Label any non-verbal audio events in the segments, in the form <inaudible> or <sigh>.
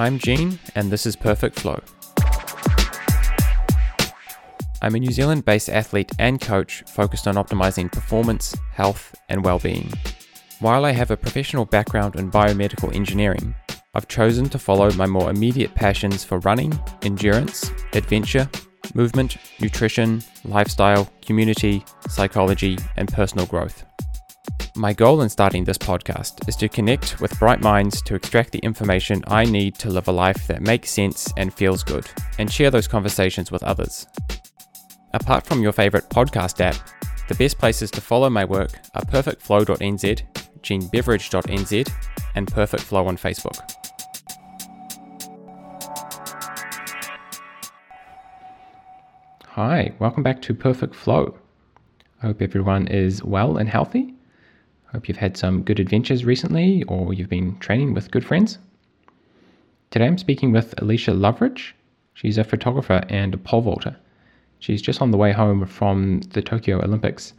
I'm Gene, and this is Perfect Flow. I'm a New Zealand based athlete and coach focused on optimizing performance, health, and well being. While I have a professional background in biomedical engineering, I've chosen to follow my more immediate passions for running, endurance, adventure, movement, nutrition, lifestyle, community, psychology, and personal growth. My goal in starting this podcast is to connect with bright minds to extract the information I need to live a life that makes sense and feels good, and share those conversations with others. Apart from your favourite podcast app, the best places to follow my work are perfectflow.nz, genebeveridge.nz, and perfectflow on Facebook. Hi, welcome back to Perfect Flow. I hope everyone is well and healthy. Hope you've had some good adventures recently or you've been training with good friends. Today I'm speaking with Alisha Lovrich. She's a photographer and a pole vaulter. She's just on the way home from the Tokyo Olympics,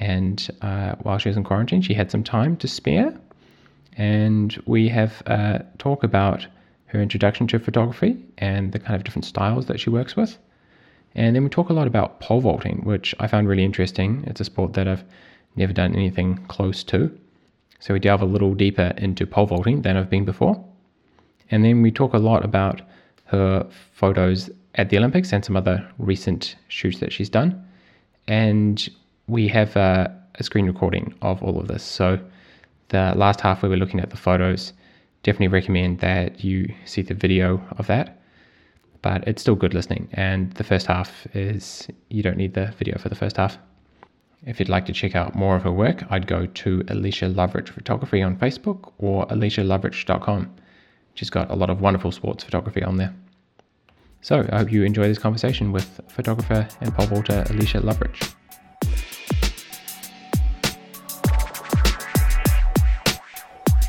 and uh, while she was in quarantine, she had some time to spare. And we have a talk about her introduction to photography and the kind of different styles that she works with. And then we talk a lot about pole vaulting, which I found really interesting. It's a sport that I've never done anything close to. So we delve a little deeper into pole vaulting than I've been before. And then we talk a lot about her photos at the Olympics and some other recent shoots that she's done. And we have a, a screen recording of all of this. So the last half where we're looking at the photos, definitely recommend that you see the video of that. But it's still good listening. And the first half is you don't need the video for the first half. If you'd like to check out more of her work, I'd go to Alisha Lovrich Photography on Facebook or alishalovrich.com. She's got a lot of wonderful sports photography on there. So I hope you enjoy this conversation with photographer and pole vaulter Alisha Lovrich.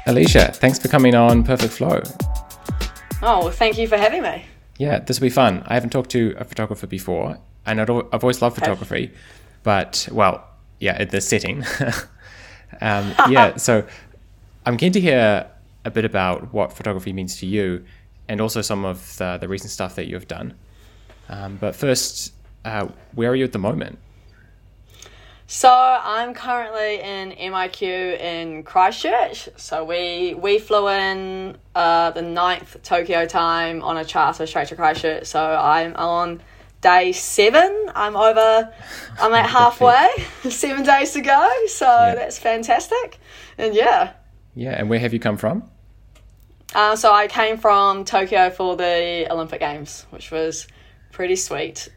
Alisha, thanks for coming on Perfect Flow. Oh, well, thank you for having me. Yeah, this will be fun. I haven't talked to a photographer before, and I've always loved photography, but well, yeah, at the setting. <laughs> um, yeah, <laughs> so I'm keen to hear a bit about what photography means to you and also some of the, the recent stuff that you've done. Um, but first, uh, where are you at the moment? So I'm currently in MIQ in Christchurch. So we we flew in uh, the 9th Tokyo time on a charter straight to Christchurch. So I'm on day seven. I'm over. I'm at <laughs> halfway. <laughs> seven days to go. So yeah. that's fantastic. And yeah. Yeah. And where have you come from? Uh, so I came from Tokyo for the Olympic Games, which was pretty sweet.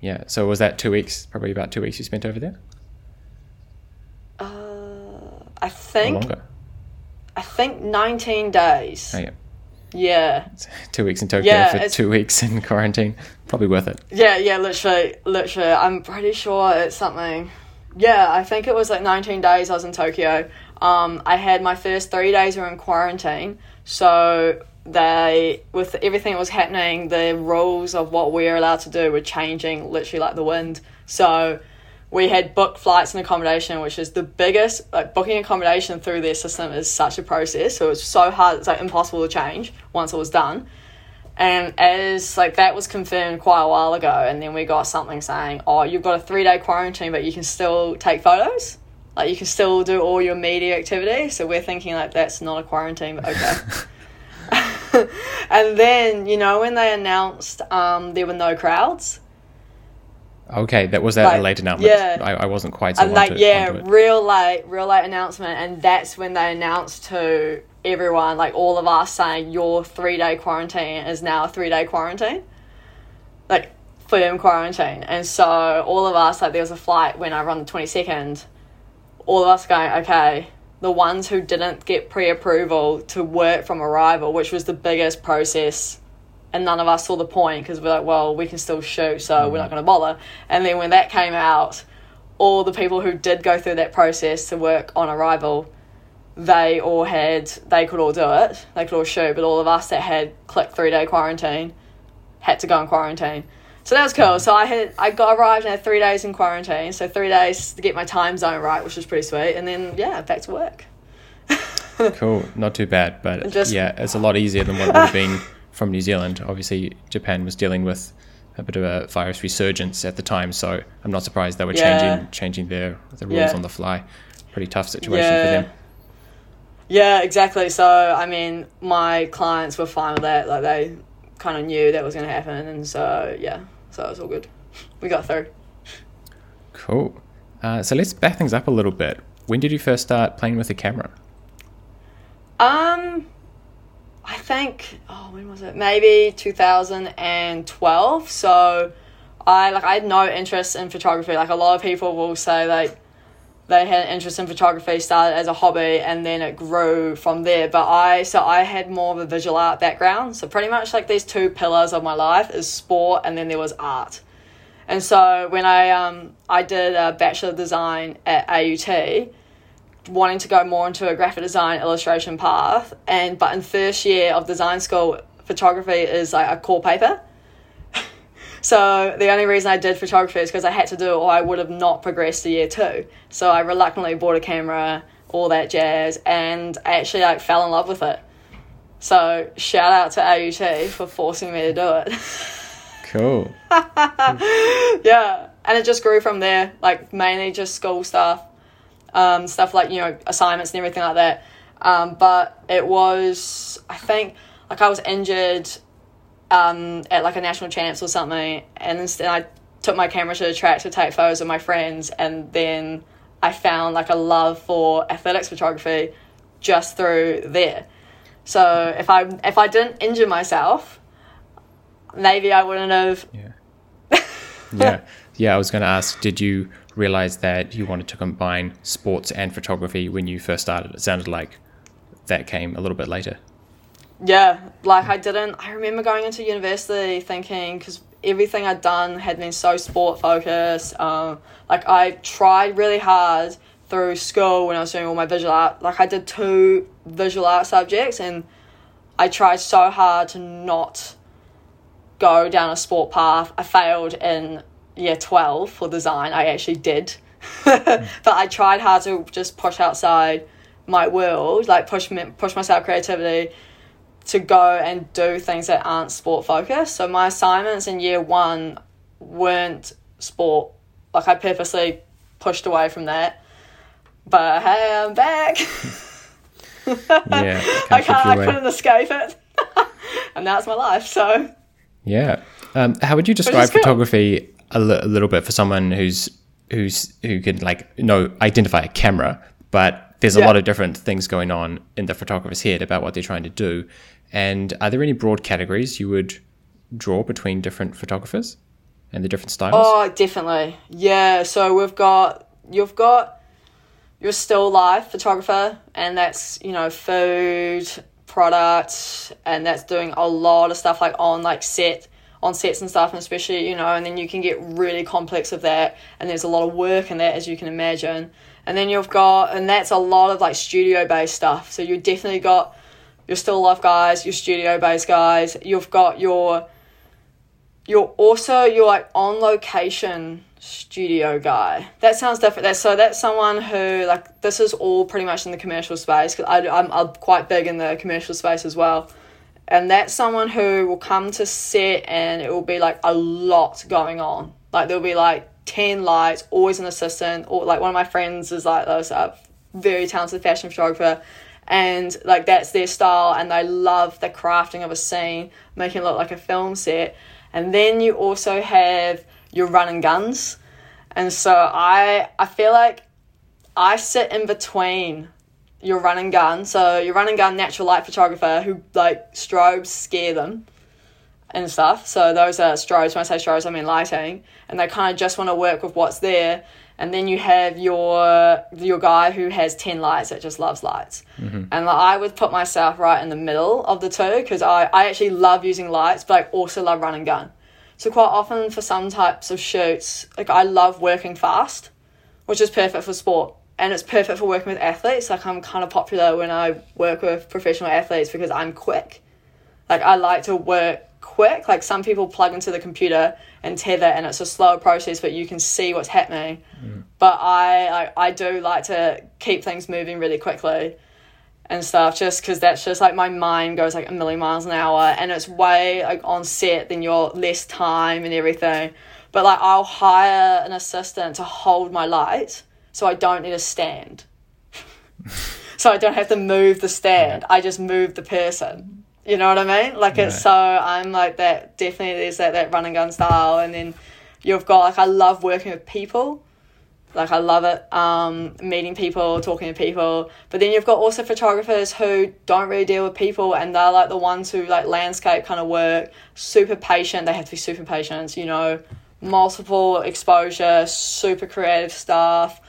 Yeah. So was that two weeks? Probably about two weeks you spent over there. Uh, I think. I think nineteen days. Oh, yeah. Yeah. <laughs> Two weeks in Tokyo yeah, for two weeks in quarantine. Probably worth it. Yeah, yeah, literally, literally. I'm pretty sure it's something. Yeah, I think it was like 19 days I was in Tokyo. Um, I had my first three days were in quarantine, so they with everything that was happening, the rules of what we are allowed to do were changing literally like the wind. So we had booked flights and accommodation, which is the biggest like booking accommodation through their system is such a process. So it was so hard, it's like impossible to change once it was done. And as like that was confirmed quite a while ago, and then we got something saying, "Oh, you've got a three day quarantine, but you can still take photos." like you can still do all your media activity. So we're thinking like that's not a quarantine, but okay. <laughs> <laughs> and then you know when they announced um, there were no crowds. Okay, that was that like, a late announcement. Yeah, I, I wasn't quite so. like yeah, real late, real late announcement, and that's when they announced to everyone, like all of us, saying your three day quarantine is now a three day quarantine, like firm quarantine. And so all of us, like there was a flight when I run the twenty second all of us going, okay, the ones who didn't get pre approval to work from arrival, which was the biggest process, and none of us saw the point because we're like, well, we can still shoot, so mm-hmm. we're not mm. going to bother. And then when that came out, all the people who did go through that process to work on arrival, they all had, they could all do it, they could all shoot, but all of us that had clicked three day quarantine had to go in quarantine. So that was cool. So I had I got arrived and had three days in quarantine. So three days to get my time zone right, which was pretty sweet. And then yeah, back to work. <laughs> cool, not too bad, but Just- yeah, it's a lot easier than what it would have been <laughs> from New Zealand. Obviously, Japan was dealing with a bit of a virus resurgence at the time, so I'm not surprised they were Yeah. changing changing their the rules Yeah. on the fly. Pretty tough situation for them. Yeah, exactly. So, I mean, my clients were fine with that. Like, they kind of knew that was going to happen. And so, yeah, so it was all good. We got through. Cool. Uh, so let's back things up a little bit. When did you first start playing with the camera? Um, I think, oh, when was it? Maybe 2012. So, I, like, I had no interest in photography. Like, a lot of people will say, like, they had an interest in photography, started as a hobby, and then it grew from there. But I, so I had more of a visual art background. So pretty much like these two pillars of my life is sport, and then there was art. And so when I um I did a bachelor of design at AUT, wanting to go more into a graphic design illustration path, and but in first year of design school, photography is like a core paper. <laughs> So the only reason I did photography is because I had to do it or I would have not progressed to year two. So I reluctantly bought a camera, all that jazz, and I actually like fell in love with it. So shout out to AUT for forcing me to do it. Cool. <laughs> yeah. And it just grew from there, like mainly just school stuff, um, stuff like, you know, assignments and everything like that. Um, but it was, I think, like I was injured um, at like a national champs or something, and instead I took my camera to the track to take photos of my friends, and then I found like a love for athletics photography just through there. So if I if I didn't injure myself, maybe I wouldn't have. Yeah. yeah. <laughs> Yeah. I was going to ask, did you realize that you wanted to combine sports and photography when you first started? It sounded like that came a little bit later. Yeah, like I didn't. I remember going into university thinking because everything I'd done had been so sport focused. Um, like I tried really hard through school when I was doing all my visual art. Like I did two visual art subjects, and I tried so hard to not go down a sport path. I failed in year twelve for design. I actually did, <laughs> but I tried hard to just push outside my world, like push me, push myself creativity to go and do things that aren't sport focused. So my assignments in year one weren't sport. Like I purposely pushed away from that. But hey, I'm back. <laughs> Yeah. <laughs> I can't keep can't. you I couldn't escape it, and that's my life. So Yeah. Um, how would you describe photography a, little bit for someone who's who's who can like know identify a camera, but there's a lot of different things going on in the photographer's head about what they're trying to do. And are there any broad categories you would draw between different photographers and the different styles? Oh, definitely. Yeah. So we've got you've got your still life photographer, and that's you know food, product, and that's doing a lot of stuff like on like set on sets and stuff, and especially you know, and then you can get really complex with that, and there's a lot of work in that as you can imagine. And then you've got, and that's a lot of like studio based stuff. So you've definitely got your still life guys, your studio based guys. You've got your you're also you're like on location studio guy. That sounds different. That's so that's someone who like this is all pretty much in the commercial space because I'm I'm quite big in the commercial space as well. And that's someone who will come to set and it will be like a lot going on. Like there'll be like ten lights, always an assistant, or like one of my friends is like this a very talented fashion photographer and like that's their style and they love the crafting of a scene, making it look like a film set. And then you also have your run and guns. And so I I feel like I sit in between your run and gun. So your run and gun natural light photographer who like strobes scare them and stuff. So those are strobes. When I say strobes, I mean lighting, and they kind of just want to work with what's there. And then you have your your guy who has ten lights that just loves lights. Mm-hmm. And like, I would put myself right in the middle of the two because I I actually love using lights, but I also love run and gun. So quite often for some types of shoots, like I love working fast, which is perfect for sport. And it's perfect for working with athletes. Like I'm kind of popular when I work with professional athletes because I'm quick. Like I like to work quick. Like some people plug into the computer and tether and it's a slower process but you can see what's happening. Mm. But I like I do like to keep things moving really quickly. and stuff just because that's just like my mind goes like a million miles an hour and it's way like on set then you're less time and everything but like i'll hire an assistant to hold my light so i don't need a stand. So i don't have to move the stand. I just move the person. You know what i mean? Like it's so i'm like that definitely there's that, that run and gun style. And then you've got like i love working with people. Like I love it, um, meeting people, talking to people. But then you've got also photographers who don't really deal with people, and they're like the ones who like landscape kind of work, super patient. They have to be super patient, you know, multiple exposure, super creative stuff.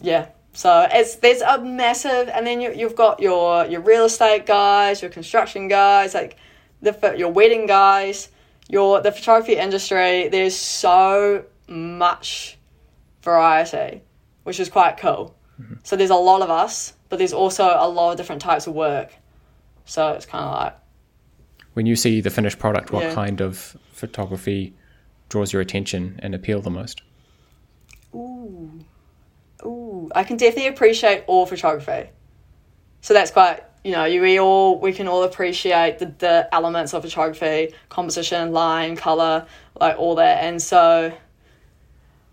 Yeah. So it's there's a massive, and then you you've got your your real estate guys, your construction guys, like the your wedding guys, your the photography industry. There's so much variety, which is quite cool. Mm-hmm. So there's a lot of us, but there's also a lot of different types of work. So it's kind of like When you see the finished product, what Yeah. kind of photography draws your attention and appeal the most? ooh, ooh. I can definitely appreciate all photography. So that's quite you know you we all we can all appreciate the the elements of photography, composition, line, color, like all that, and so.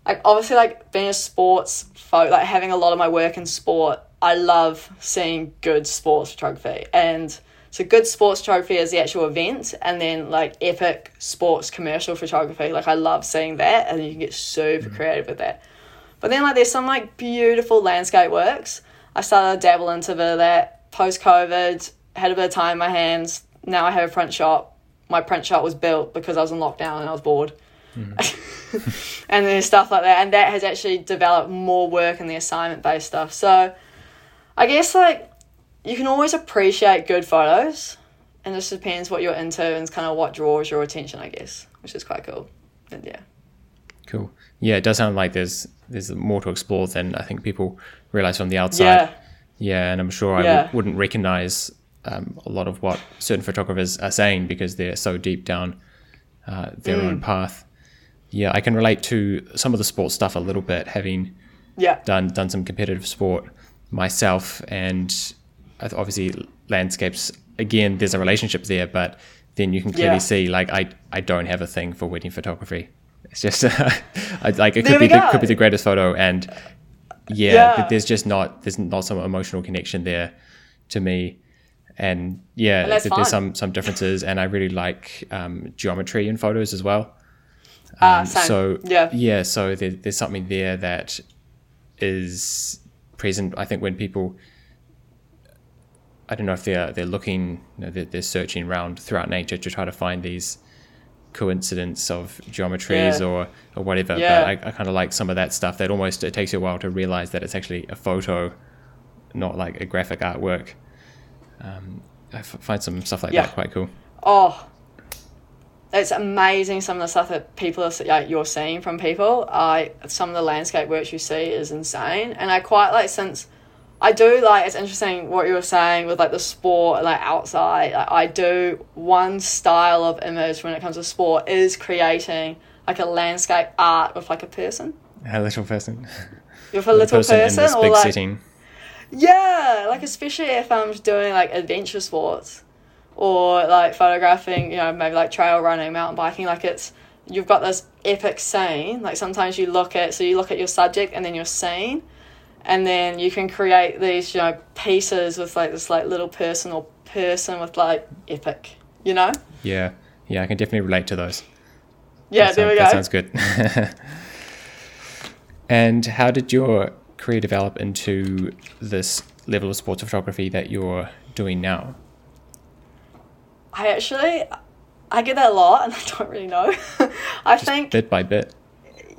Like obviously, like being a sports folk, like having a lot of my work in sport, I love seeing good sports photography. And so, good sports photography is the actual event, and then like epic sports commercial photography. Like I love seeing that, and you can get super mm-hmm. creative with that. But then like there's some like beautiful landscape works. I started to dabble into a bit of that post COVID. Had a bit of time in my hands. Now I have a print shop. My print shop was built because I was in lockdown and I was bored. Mm-hmm. <laughs> and then stuff like that. And that has actually developed more work in the assignment based stuff. So I guess like you can always appreciate good photos and it just depends what you're into and kind of what draws your attention, I guess, which is quite cool. And yeah. Cool. Yeah, it does sound like there's there's more to explore than I think people realize from the outside. Yeah. Yeah, and I'm sure I Yeah. w- wouldn't recognize um, a lot of what certain photographers are saying because they're so deep down uh, their Mm. own path. Yeah, I can relate to some of the sports stuff a little bit, having Yeah. done done some competitive sport myself, and obviously landscapes. Again, there's a relationship there, but then you can clearly Yeah. see like I I don't have a thing for wedding photography. It's just <laughs> I, like it could be the, could be the greatest photo, and yeah, Yeah. there's just not there's not some emotional connection there to me. And yeah, And there's some some differences, and I really like um, geometry in photos as well. Ah, Um, so Yeah. yeah, so there, there's something there that is present. I think when people, I don't know if they're they're looking, you know, they're, they're searching around throughout nature to try to find these coincidence of geometries Yeah. or or whatever. Yeah. But I, I kind of like some of that stuff. That almost it takes you a while to realize that it's actually a photo, not like a graphic artwork. Um, I f- find some stuff like Yeah. that quite cool. Oh, it's amazing some of the stuff that people are like you're seeing from people. I some of the landscape works you see is insane, and I quite like since I do like it's interesting what you were saying with like the sport like outside. Like, I do one style of image when it comes to sport is creating like a landscape art with like a person, A little person, with a little person, in this or big like setting. yeah, like especially if I'm doing like adventure sports or like photographing, you know, maybe like trail running, mountain biking, like it's you've got this epic scene. Like sometimes you look at so you look at your subject and then your scene and then you can create these, you know, pieces with like this like little person or person with like epic, you know? Yeah, yeah, I can definitely relate to those. Yeah, That there we go. That sounds good. <laughs> and how did your career develop into this level of sports photography that you're doing now? I actually I get that a lot and <laughs> I don't really know. <laughs> I think Bit by bit.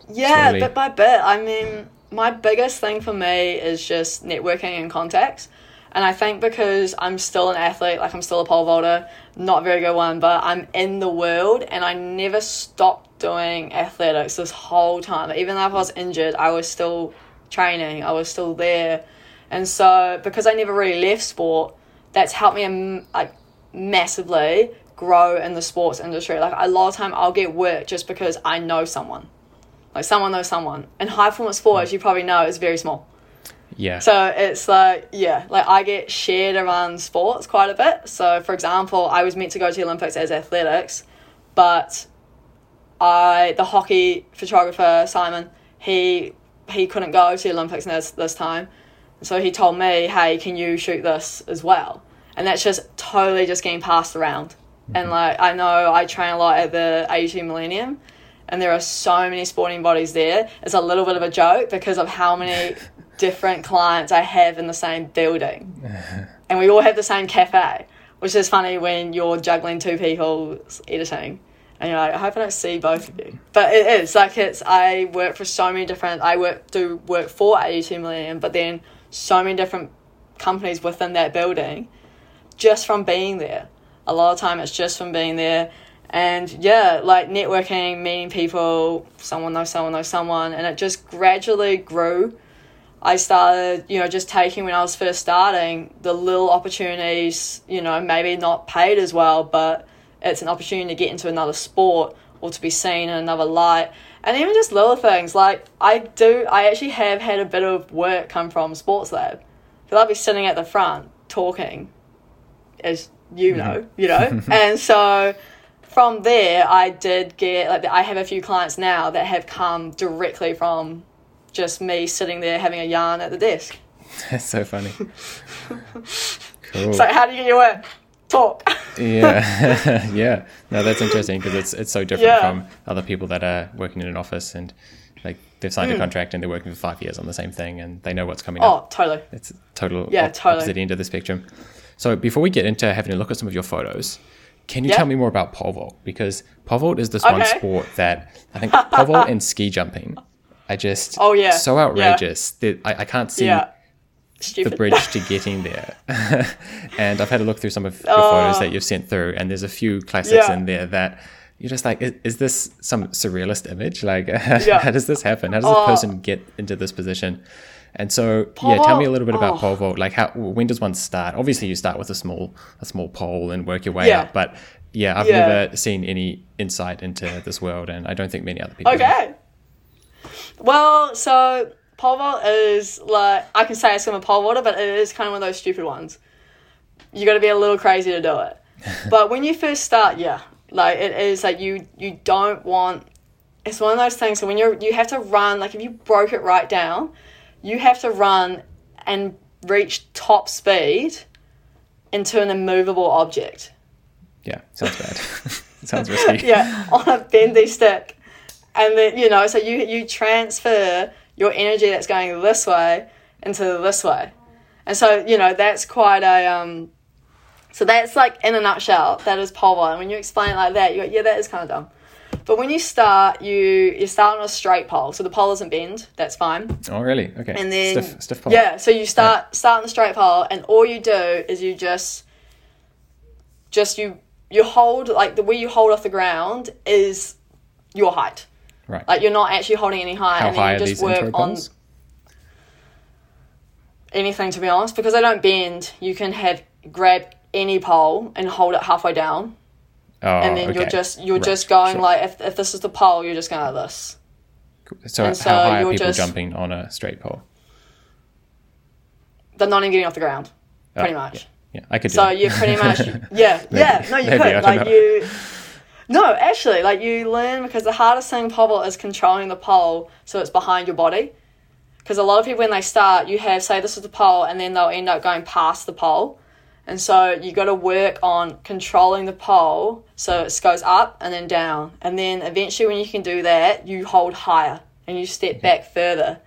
Yeah, slowly. bit by bit. I mean, my biggest thing for me is just networking and contacts. And I think because I'm still an athlete, like I'm still a pole vaulter, not very good one, but I'm in the world and I never stopped doing athletics this whole time. Even though I was injured, I was still training, I was still there. And so because I never really left sport, that's helped me um, like massively grow in the sports industry. Like a lot of time I'll get work just because I know someone. Like someone knows someone. And high performance sports, hmm. you probably know, is very small. Yeah. So it's like, yeah, like I get shared around sports quite a bit. So, for example, I was meant to go to the Olympics as athletics, but I, the hockey photographer, Simon, he he couldn't go to the Olympics this, this time. So he told me, hey, can you shoot this as well? And that's just totally just getting passed around. And mm-hmm. like, I know I train a lot at the AUT Millennium, and there are so many sporting bodies there. It's a little bit of a joke because of how many <laughs> different clients I have in the same building. <laughs> and we all have the same cafe, which is funny when you're juggling two people's editing. And you're like, I hope I don't see both of you. But it is like it's. I work for so many different. I work do work for AUT Millennium, but then so many different companies within that building, just from being there. A lot of time it's just from being there, and yeah, like networking, meeting people. Someone knows someone knows someone, and it just gradually grew. I started, you know, just taking when I was first starting the little opportunities, you know, maybe not paid as well, but it's an opportunity to get into another sport or to be seen in another light. And even just little things like I do, I actually have had a bit of work come from Sports Lab. Because I'll be sitting at the front talking, as you mm-hmm. know, you know. <laughs> and so from there, I did get, like, I have a few clients now that have come directly from just me sitting there having a yarn at the desk. That's so funny. <laughs> cool. So, how do you get your work? Talk. yeah, <laughs> <laughs> yeah. No, that's interesting because it's it's so different Yeah. from other people that are working in an office and like they've Hmm. signed a contract and they're working for five years on the same thing and they know what's coming up. oh, totally. It's total Yeah, op- totally. opposite end of the spectrum. So before we get into having a look at some of your photos, can you Yeah. tell me more about pole vault? Because pole vault is this one sport that I think <laughs> pole vault and ski jumping are just Oh, yeah. so Yeah. outrageous that I, I can't see Yeah. the bridge to getting there. <laughs> and I've had a look through some of your Oh. photos that you've sent through, and there's a few classics Yeah. in there that you're just like, is, is this some surrealist image? Like, <laughs> Yeah. how does this happen? How does a oh. person get into this position? And so, yeah, tell me a little bit about oh. pole vault. Like, how when does one start? Obviously, you start with a small a small pole and work your way Yeah. up. But yeah, I've Yeah. never seen any insight into this world, and I don't think many other people. have. Okay. Well, so pole vault is like I can say it's from a pole vaulter, but it is kind of one of those stupid ones. You got to be a little crazy to do it. <laughs> but when you first start, yeah, like it is like you you don't want. It's one of those things. So when you're you have to run like if you broke it right down, you have to run and reach top speed into an immovable object. Yeah, sounds bad. <laughs> sounds risky. <laughs> yeah, on a bendy stick. And then, you know, so you, you transfer your energy that's going this way into this way. And so, you know, that's quite a, um, so that's like in a nutshell, that is pole vault. And when you explain it like that, you go, yeah, that is kind of dumb. But when you start, you, you start on a straight pole. So the pole doesn't bend, that's fine. Oh, really? Okay. And then, stiff, stiff pole. yeah, so you start, start on the straight pole and all you do is you just, just you, you hold, like the way you hold off the ground is your height. Right. Like you're not actually holding any high, How and then high you are just these work on anything to be honest. Because they don't bend, you can have grab any pole and hold it halfway down, Oh, and then you're just you're Right, just going sure. like if, if this is the pole, you're just going like this. So, and so how high are people just- jumping on a straight pole? They're not even getting off the ground, oh, pretty Oh, much. Yeah, I could do So that. you pretty much <laughs> yeah yeah no you Maybe, could like know. you. No, actually, like you learn because the hardest thing pole is controlling the pole so it's behind your body. Because a lot of people when they start, you have say this is the pole, and then they'll end up going past the pole, and so you got to work on controlling the pole so it goes up and then down, and then eventually when you can do that, you hold higher and you step back further,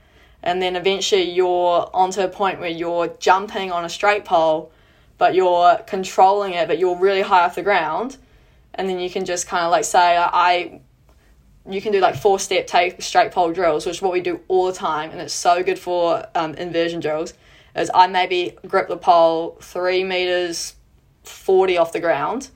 and then eventually you're onto a point where you're jumping on a straight pole, but you're controlling it, but you're really high off the ground, and then you can just kind of like say I you can do like four step take straight pole drills, which is what we do all the time, and it's so good for um, inversion drills. Is I maybe grip the pole three meters forty off the ground,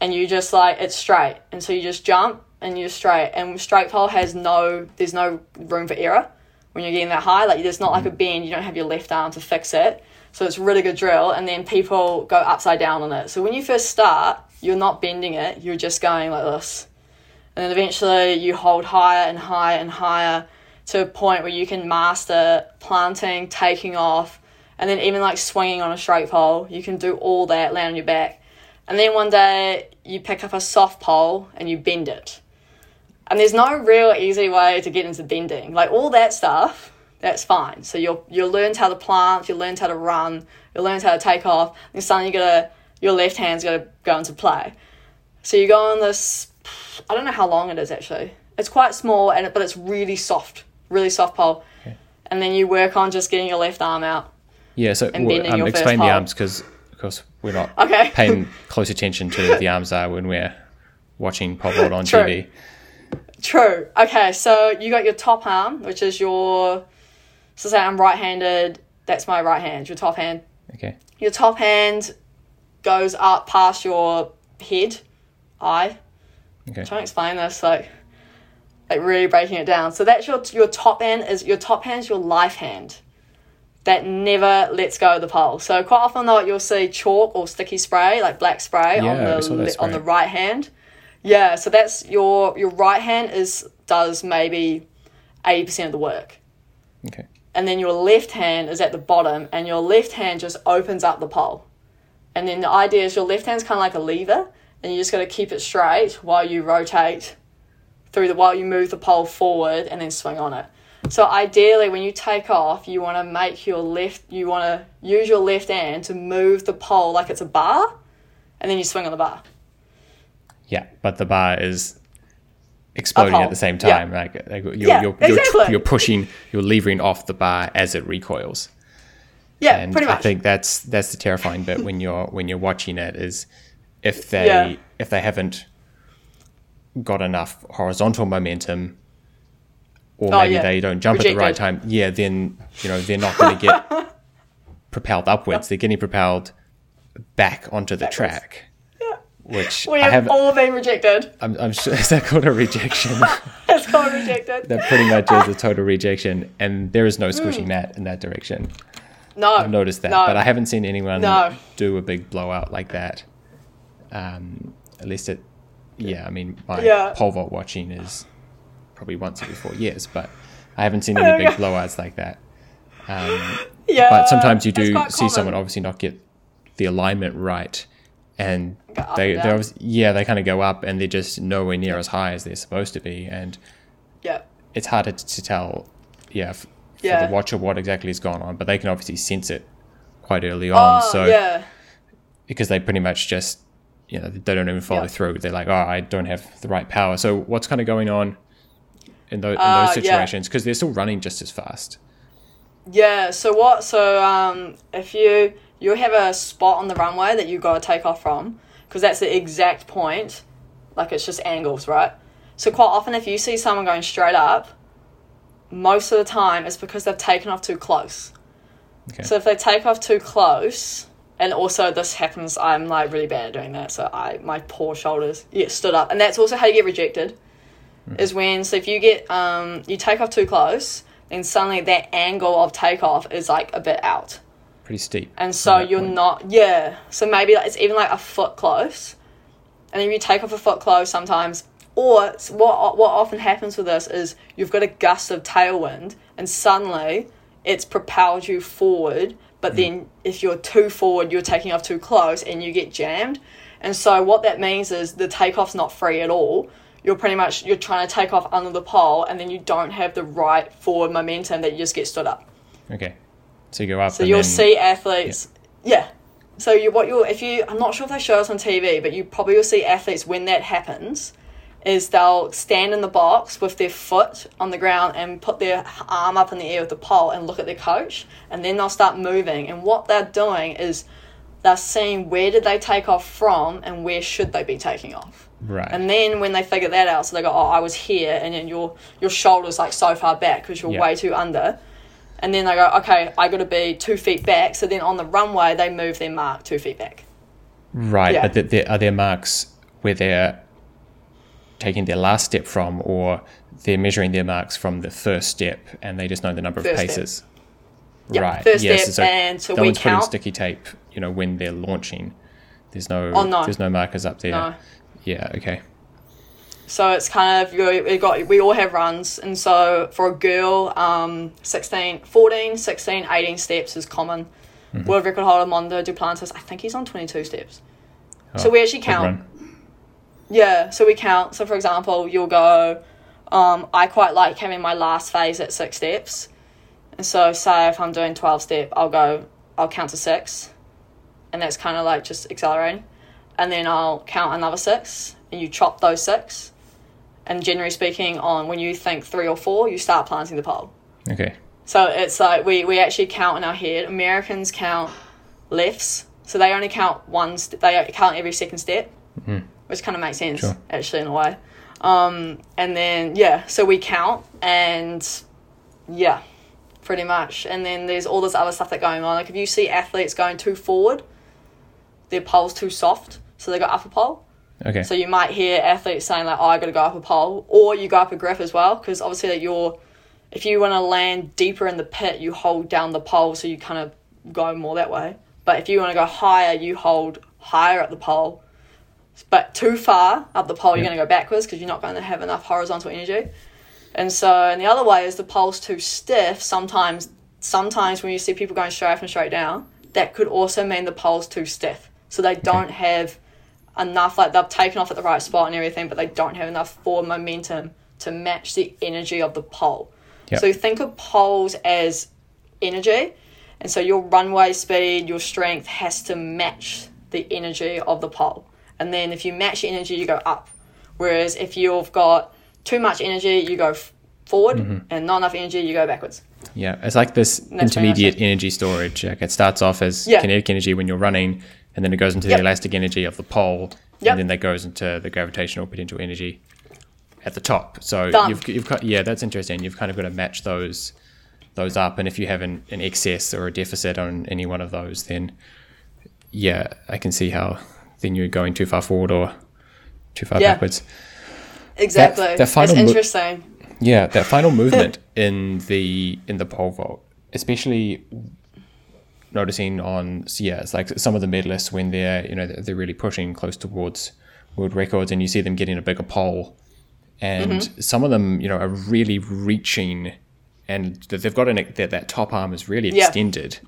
and you just like it's straight, and so you just jump and you're straight, and straight pole has no there's no room for error when you're getting that high. Like there's not like a mm. bend, you don't have your left arm to fix it. So it's really good drill, and then people go upside down on it. So when you first start, you're not bending it, you're just going like this. And then eventually you hold higher and higher and higher to a point where you can master planting, taking off, and then even like swinging on a straight pole. You can do all that, land on your back. And then one day you pick up a soft pole and you bend it. And there's no real easy way to get into bending. Like all that stuff, that's fine. So you'll you'll learn how to plant, you'll learn how to run, you'll learn how to take off, and suddenly you gotta your left hand's gotta go into play. So you go on this I don't know how long it is actually. It's quite small and but it's really soft, really soft pole. Okay. And then you work on just getting your left arm out. Yeah, so And bending um, your first explain the pole. arms because, of course, we're not Okay. <laughs> paying close attention to the <laughs> arms are when we're watching pole vault on True. TV. True. Okay, so you got your top arm, which is your. So say I'm right-handed. That's my right hand. Your top hand. Okay. Your top hand goes up past your head, eye. Okay. I'm trying to explain this, like, like really breaking it down. So that's your your top hand is your top hand is your life hand. That never lets go of the pole. So quite often though you'll see chalk or sticky spray, like black spray on Yeah, saw the on the right hand. Yeah, so that's your your right hand is does maybe eighty percent of the work. Okay. And then your left hand is at the bottom and your left hand just opens up the pole. And then the idea is your left hand's kinda like a lever and you just gotta keep it straight while you rotate through the while you move the pole forward and then swing on it. So ideally, when you take off, you want to make your left. You want to use your left hand to move the pole like it's a bar, and then you swing on the bar. Yeah, but the bar is exploding at the same Yeah. time. Like, like you're, Yeah, you're, you're, exactly. you're pushing, you're levering off the bar as it recoils. Yeah, and pretty much. I think that's that's the terrifying bit when you're when you're watching it is if they Yeah. if they haven't got enough horizontal momentum or Oh, maybe yeah. they don't jump at the right time yeah then you know they're not going to get <laughs> propelled upwards they're getting propelled back onto the Backwards. track Yeah. which we have have all been rejected. I'm, I'm sure <laughs> is that called a rejection <laughs> It's called rejected. that pretty much is a total rejection and there is no Hmm. squishing that in that direction no, I've noticed that, No. but I haven't seen anyone No. do a big blowout like that. Um, at least it, yeah. I mean, my Yeah. pole vault watching is probably once every four years, but I haven't seen any <laughs> big blowouts like that. Um, yeah, but sometimes you do see someone obviously not get the alignment right, and they and they yeah they kind of go up and they're just nowhere near as high as they're supposed to be, and Yeah, it's harder to, tell, yeah, f- for Yeah. the watcher what exactly has gone on, but they can obviously sense it quite early on. oh so yeah, because they pretty much just you know they don't even follow Yeah. through. They're like, oh, I don't have the right power. So what's kind of going on in, tho- in Uh, those yeah. situations? Because they're still running just as fast. yeah. So what? So um, if you you have a spot on the runway that you got to take off from, because that's the exact point. Like it's just angles, right? So quite often, if you see someone going straight up, most of the time it's because they've taken off too close. Okay. So if they take off too close, and also this happens, I'm like really bad at doing that. So I my poor shoulders get stood up, and that's also how you get rejected. Is when so if you get um you take off too close, then suddenly that angle of takeoff is like a bit out, Pretty steep. and so you're point. not yeah. So maybe like, it's even like a foot close, and if you take off a foot close sometimes. Or what what often happens with this is you've got a gust of tailwind, and suddenly it's propelled you forward. But hmm. then if you're too forward, you're taking off too close, and you get jammed. And so what that means is the takeoff's not free at all. You're pretty much you're trying to take off under the pole, and then you don't have the right forward momentum that you just get stood up. Okay. So you go up. So you'll then- see athletes, yeah. So you what you'll if you I'm not sure if they show us on TV, but you probably will see athletes when that happens, is they'll stand in the box with their foot on the ground and put their arm up in the air with the pole and look at their coach, and then they'll start moving. And what they're doing is they're seeing where did they take off from and where should they be taking off. Right. And then when they figure that out, so they go, "Oh, I was here," and then your your shoulders like so far back because you're Yeah. way too under. And then they go, "Okay, I got to be two feet back." So then on the runway, they move their mark two feet back. right. yeah. But th- there, are there marks where they're taking their last step from, or they're measuring their marks from the first step, and they just know the number of First step. paces. Yeah, right. first yes. step, and so no we one's putting sticky tape. You know when they're launching. There's no. Oh, no. There's no markers up there. No. Yeah. Okay. So it's kind of you we got we all have runs, and so for a girl, um, 16, 14, 16, 18 steps is common. Mm-hmm. World record holder Mondo Duplantis, I think he's on twenty two steps. so Oh, we actually count. Yeah, so we count. So for example, you'll go. Um, I quite like having my last phase at six steps, and so say if I'm doing twelve step, I'll go. I'll count to six, and that's kind of like just accelerating, and then I'll count another six, and you chop those six, and generally speaking, on when you think three or four, you start planting the pole. Okay. So it's like we, we actually count in our head. Americans count lefts, so they only count one. St- they count every second step, which kind of makes sense Sure. actually in a way. Um, and then yeah, so we count and yeah, pretty much. And then there's all this other stuff that going on. Like if you see athletes going too forward, their pole's too soft, so they got upper pole. Okay. So you might hear athletes saying like, "Oh, I got to go up a pole," or you go up a grip as well, because obviously that you're, if you want to land deeper in the pit, you hold down the pole, so you kind of go more that way. But if you want to go higher, you hold higher at the pole. But too far up the pole, you're going to go backwards because you're not going to have enough horizontal energy. And so, and the other way is the pole's too stiff. Sometimes, sometimes when you see people going straight up and straight down, that could also mean the pole's too stiff. So they don't have enough, like they've taken off at the right spot and everything, but they don't have enough forward momentum to match the energy of the pole. Yep. So think of poles as energy, and so your runway speed, your strength has to match the energy of the pole. And then if you match your energy, you go up. Whereas if you've got too much energy, you go f- forward, Mm-hmm. and not enough energy, you go backwards. Yeah, it's like this intermediate energy storage. Like it starts off as Yeah. kinetic energy when you're running, and then it goes into Yep. the elastic energy of the pole, Yep. and then that goes into the gravitational potential energy at the top. So you've you've got yeah, that's interesting. You've kind of got to match those those up, and if you have an, an excess or a deficit on any one of those, then yeah, I can see how then you're going too far forward or too far Yeah. backwards. Exactly. the final it's mo- interesting. Yeah, that final <laughs> movement in the in the pole vault, especially noticing on yeah, it's like some of the medalists when they're you know they're, they're really pushing close towards world records, and you see them getting a bigger pole, and Mm-hmm. some of them you know are really reaching, and they've got an that that top arm is really Yeah. extended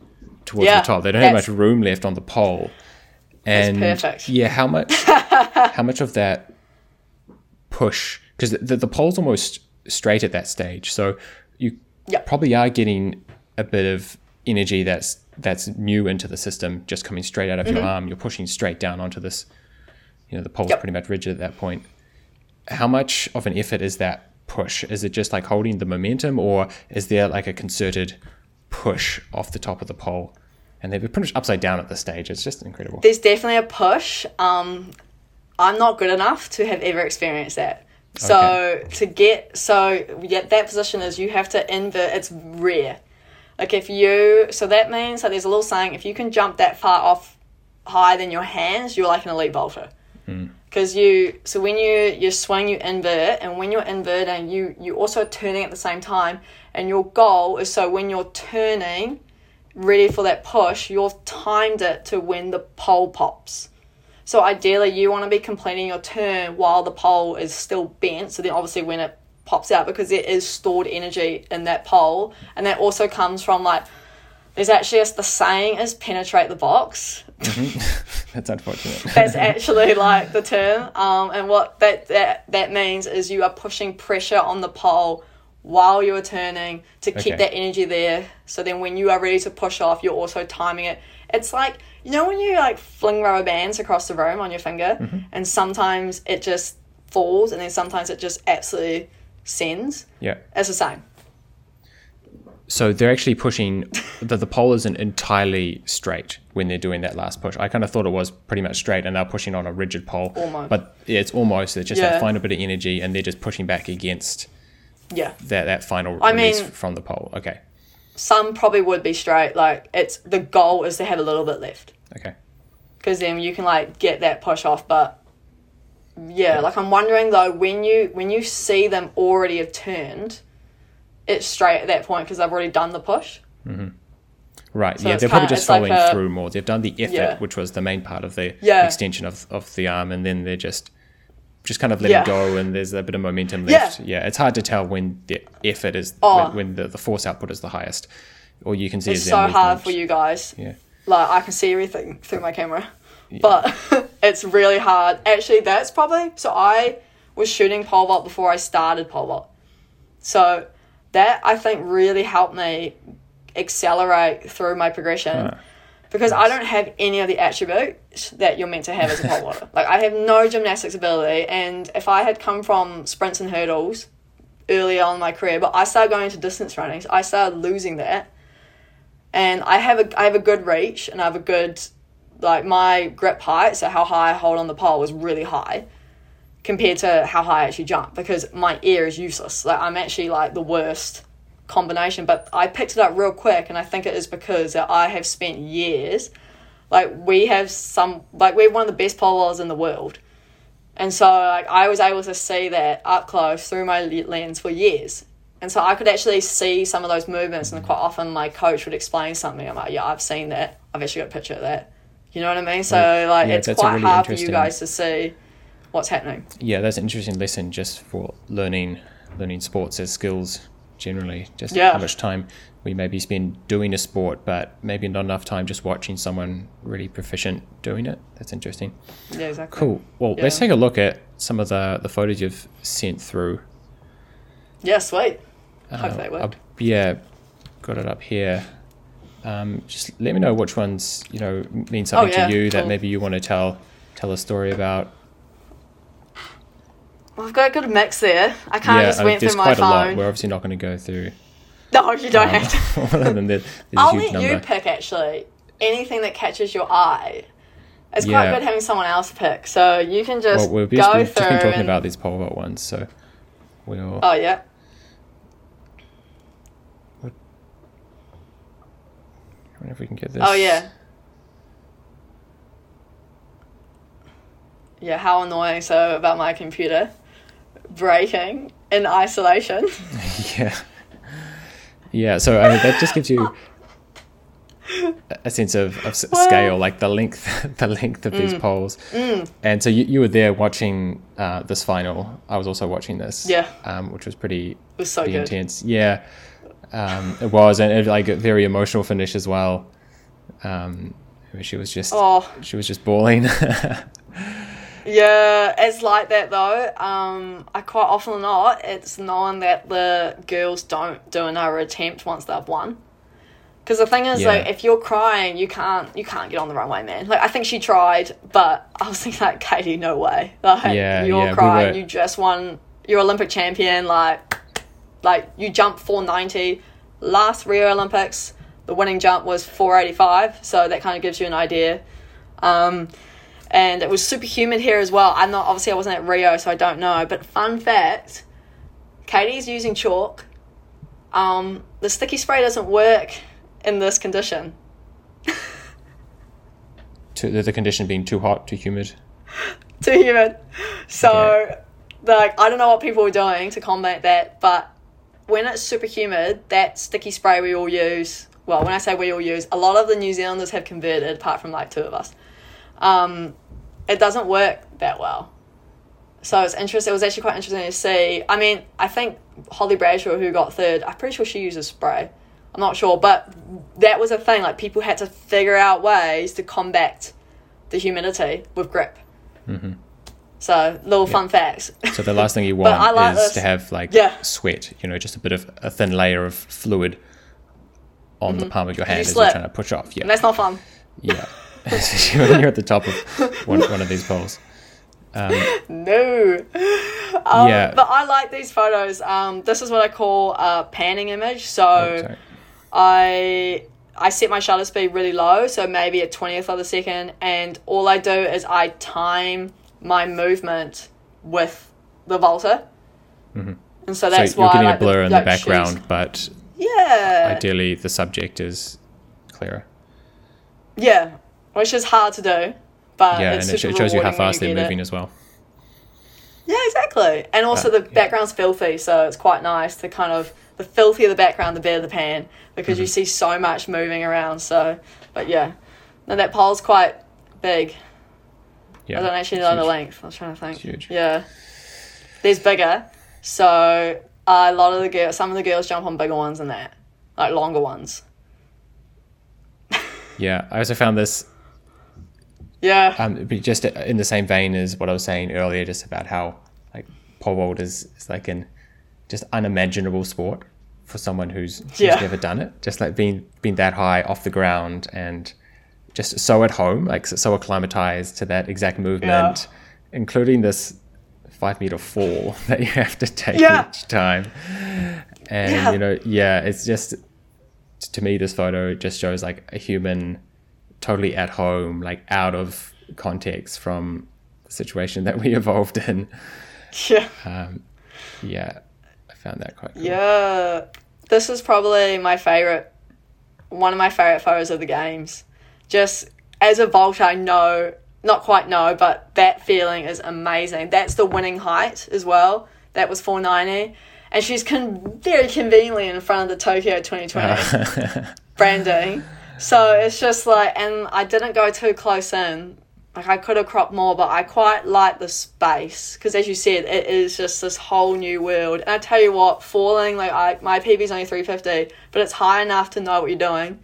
towards Yeah, the top. They don't have much room left on the pole, and perfect. yeah, how much <laughs> how much of that push because the, the, the pole's almost straight at that stage so you Yep. probably are getting a bit of energy that's that's new into the system just coming straight out of your arm you're pushing straight down onto this you know the pole's Mm-hmm. Yep. pretty much rigid at that point how much of an effort is that push is it just like holding the momentum or is there like a concerted push off the top of the pole and they're pretty much upside down at this stage it's just incredible There's definitely a push. Um, I'm not good enough to have ever experienced that. So to get so yeah, that position is you have to invert. It's rare. Like if you so that means like there's a little saying if you can jump that far off higher than your hands, you're like an elite vaulter. Because you so when you you swing you invert and when you're inverting you you also turning at the same time and your goal is so when you're turning ready for that push, you've timed it to when the pole pops. So ideally, you want to be completing your turn while the pole is still bent. So then, obviously, when it pops out, because there is stored energy in that pole, and that also comes from like there's actually a, the saying is penetrate the box. <laughs> that's unfortunate That's <laughs> actually like the term. Um, and what that, that that means is you are pushing pressure on the pole while you're turning to keep Okay. that energy there. So then when you are ready to push off, you're also timing it. It's like you know when you like fling rubber bands across the room on your finger, Mm-hmm. and sometimes it just falls, and then sometimes it just absolutely sends. yeah It's the same. so they're actually pushing <laughs> the, the pole isn't entirely straight when they're doing that last push i kind of thought it was pretty much straight and they're pushing on a rigid pole Almost. but it's almost it's just Yeah. that final bit of energy and they're just pushing back against Yeah. that, that final I release mean- from the pole okay Some probably would be straight. Like it's the goal is to have a little bit left. okay because then you can like get that push off but yeah like i'm wondering though when you when you see them already have turned it's straight at that point because they've already done the push mm-hmm. right So yeah they're probably just it's like following a- through more they've done the effort Yeah. which was the main part of the Yeah. extension of, of the arm and then they're just just kind of let Yeah. it go and there's a bit of momentum left. Yeah, it's hard to tell when the effort is Oh. when, when the, the force output is the highest. All you can see It's is so their hard for you guys. Yeah. Like I can see everything through my camera, but <laughs> it's really hard. Actually, that's probably so. I was shooting pole vault before I started pole vault, so that I think really helped me accelerate through my progression. Ah, because I don't have any of the attributes that you're meant to have as a pole vaulter. <laughs> like I have no gymnastics ability, and if I had come from sprints and hurdles early on in my career, but I started going into distance running, so I started losing that. And I have a I have a good reach, and I have a good like my grip height, so how high I hold on the pole was really high compared to how high I actually jump because my air is useless. Like I'm actually like the worst combination, but I picked it up real quick, and I think it is because uh, I have spent years. Like we have some, like we're one of the best pole in the world, and so like I was able to see that up close through my lens for years, and so I could actually see some of those movements. And quite often, my coach would explain something. I'm like, yeah, I've seen that. I've actually got a picture of that. You know what I mean? So like, Yeah, it's quite really hard for you guys to see what's happening. Yeah, that's an interesting lesson just for learning learning sports as skills generally. Just Yeah. how much time we maybe spend doing a sport, but maybe not enough time just watching someone really proficient doing it. That's interesting. Yeah, exactly. Cool. Well, let's take a look at some of the, the photos you've sent through. Yeah, sweet. Uh, Hopefully it worked. I've- yeah, got it up here. Um, just let me know which ones you know mean something Oh, yeah, to you that cool. maybe you want to tell tell a story about. Well, I've got a good mix there. I kind of yeah, just went through my quite a lot. phone. We're obviously not going to go through No, you don't um, have to. <laughs> them. There- I'll let you pick actually. Anything that catches your eye. It's Yeah. quite good having someone else pick. So you can just Well, we've go just, been, through just been talking and- about these pole vault ones, so we'll. Oh yeah. I wonder if we can get this. Oh yeah. Yeah, how annoying. So about my computer breaking in isolation. <laughs> yeah. Yeah. So I mean, that just gives you a- sense of, of Well- scale, like the length, <laughs> the length of Mm. these poles. And so you, you were there watching uh, this final. I was also watching this. Yeah. Um, which was pretty, was so pretty intense. Yeah. Um, it was, and it, like a very emotional finish as well. Um, she was just, Oh. she was just bawling. <laughs> Yeah, it's like that though. Um, I quite often not. It's knowing that the girls don't do another attempt once they've won. Because the thing is, Yeah. like, if you're crying, you can't you can't get on the runway, man. Like, I think she tried, but I was <laughs> thinking, like, Katie, no way. Like, Yeah, you're yeah, crying. were- You just won. You're Olympic champion. Like, like you jumped 490. Last Rio Olympics, the winning jump was 485. So that kind of gives you an idea. Um, and it was super humid here as well. I'm not obviously I wasn't at Rio, so I don't know. But fun fact, Katie's using chalk. Um, the sticky spray doesn't work in this condition. <laughs> to, the, the condition being too hot, too humid. <laughs> Too humid. So, like, I don't know what people were doing to combat that, but when it's super humid, that sticky spray we all use. Well, when I say we all use, a lot of the New Zealanders have converted, apart from like two of us. Um, it doesn't work that well. So it's interesting. It was actually quite interesting to see. I mean, I think Holly Bradshaw, who got third, I'm pretty sure she uses spray. I'm not sure, but that was a thing. Like people had to figure out ways to combat the humidity with grip. Mhm. So little fun facts. So the last thing you <laughs> want like is this. to have like Yeah. sweat, you know, just a bit of a thin layer of fluid on the palm of your hand as you're trying to push off. Yeah, and that's not fun. yeah. <laughs> Especially <laughs> when you're at the top of one, one of these poles. Um, No. Um, Yeah. But I like these photos. Um, this is what I call a panning image. So oh. I I set my shutter speed really low, so maybe a twentieth of a second, and all I do is I time my movement with the vaulter. And so So that's you're why getting like a blur the, in the background, shoes. but Yeah. ideally the subject is clearer. Yeah. Which is hard to do. But yeah, and it, shows you how fast they're get it. moving as well. Yeah, exactly. And also the background's filthy, so it's quite nice to kind of the filthier the background, the better the pan because you Mm-hmm. see so much moving around. So, but yeah, no, that pole's quite big. Yeah, I don't actually know the length. I was trying to think. It's huge. Yeah. There's bigger. So uh, a lot of the girls, some of the girls jump on bigger ones than that, like longer ones. <laughs> Yeah, I also found this Yeah. um, but just in the same vein as what I was saying earlier, just about how like pole vault is, is like an just unimaginable sport for someone who's, who's Yeah. never done it. Just like being being that high off the ground and just so at home, like so, acclimatized to that exact movement, including this five meter fall <laughs> that you have to take Yeah. each time. And Yeah. you know, yeah, it's just to me this photo just shows like a human totally at home, like out of context from the situation that we <laughs> evolved in. Yeah. Um, yeah, I found that quite cool. Yeah. This is probably my favorite, one of my favorite photos of the games. Just as a vaulter, I know, not quite know, but that feeling is amazing. That's the winning height as well. That was 490. And she's con- very conveniently in front of the Tokyo 2020 <laughs> branding. So it's just like, and I didn't go too close in. Like I could have cropped more, but I quite like the space because, as you said, it is just this whole new world. And I tell you what, falling like I my PB is only three fifty, but it's high enough to know what you're doing,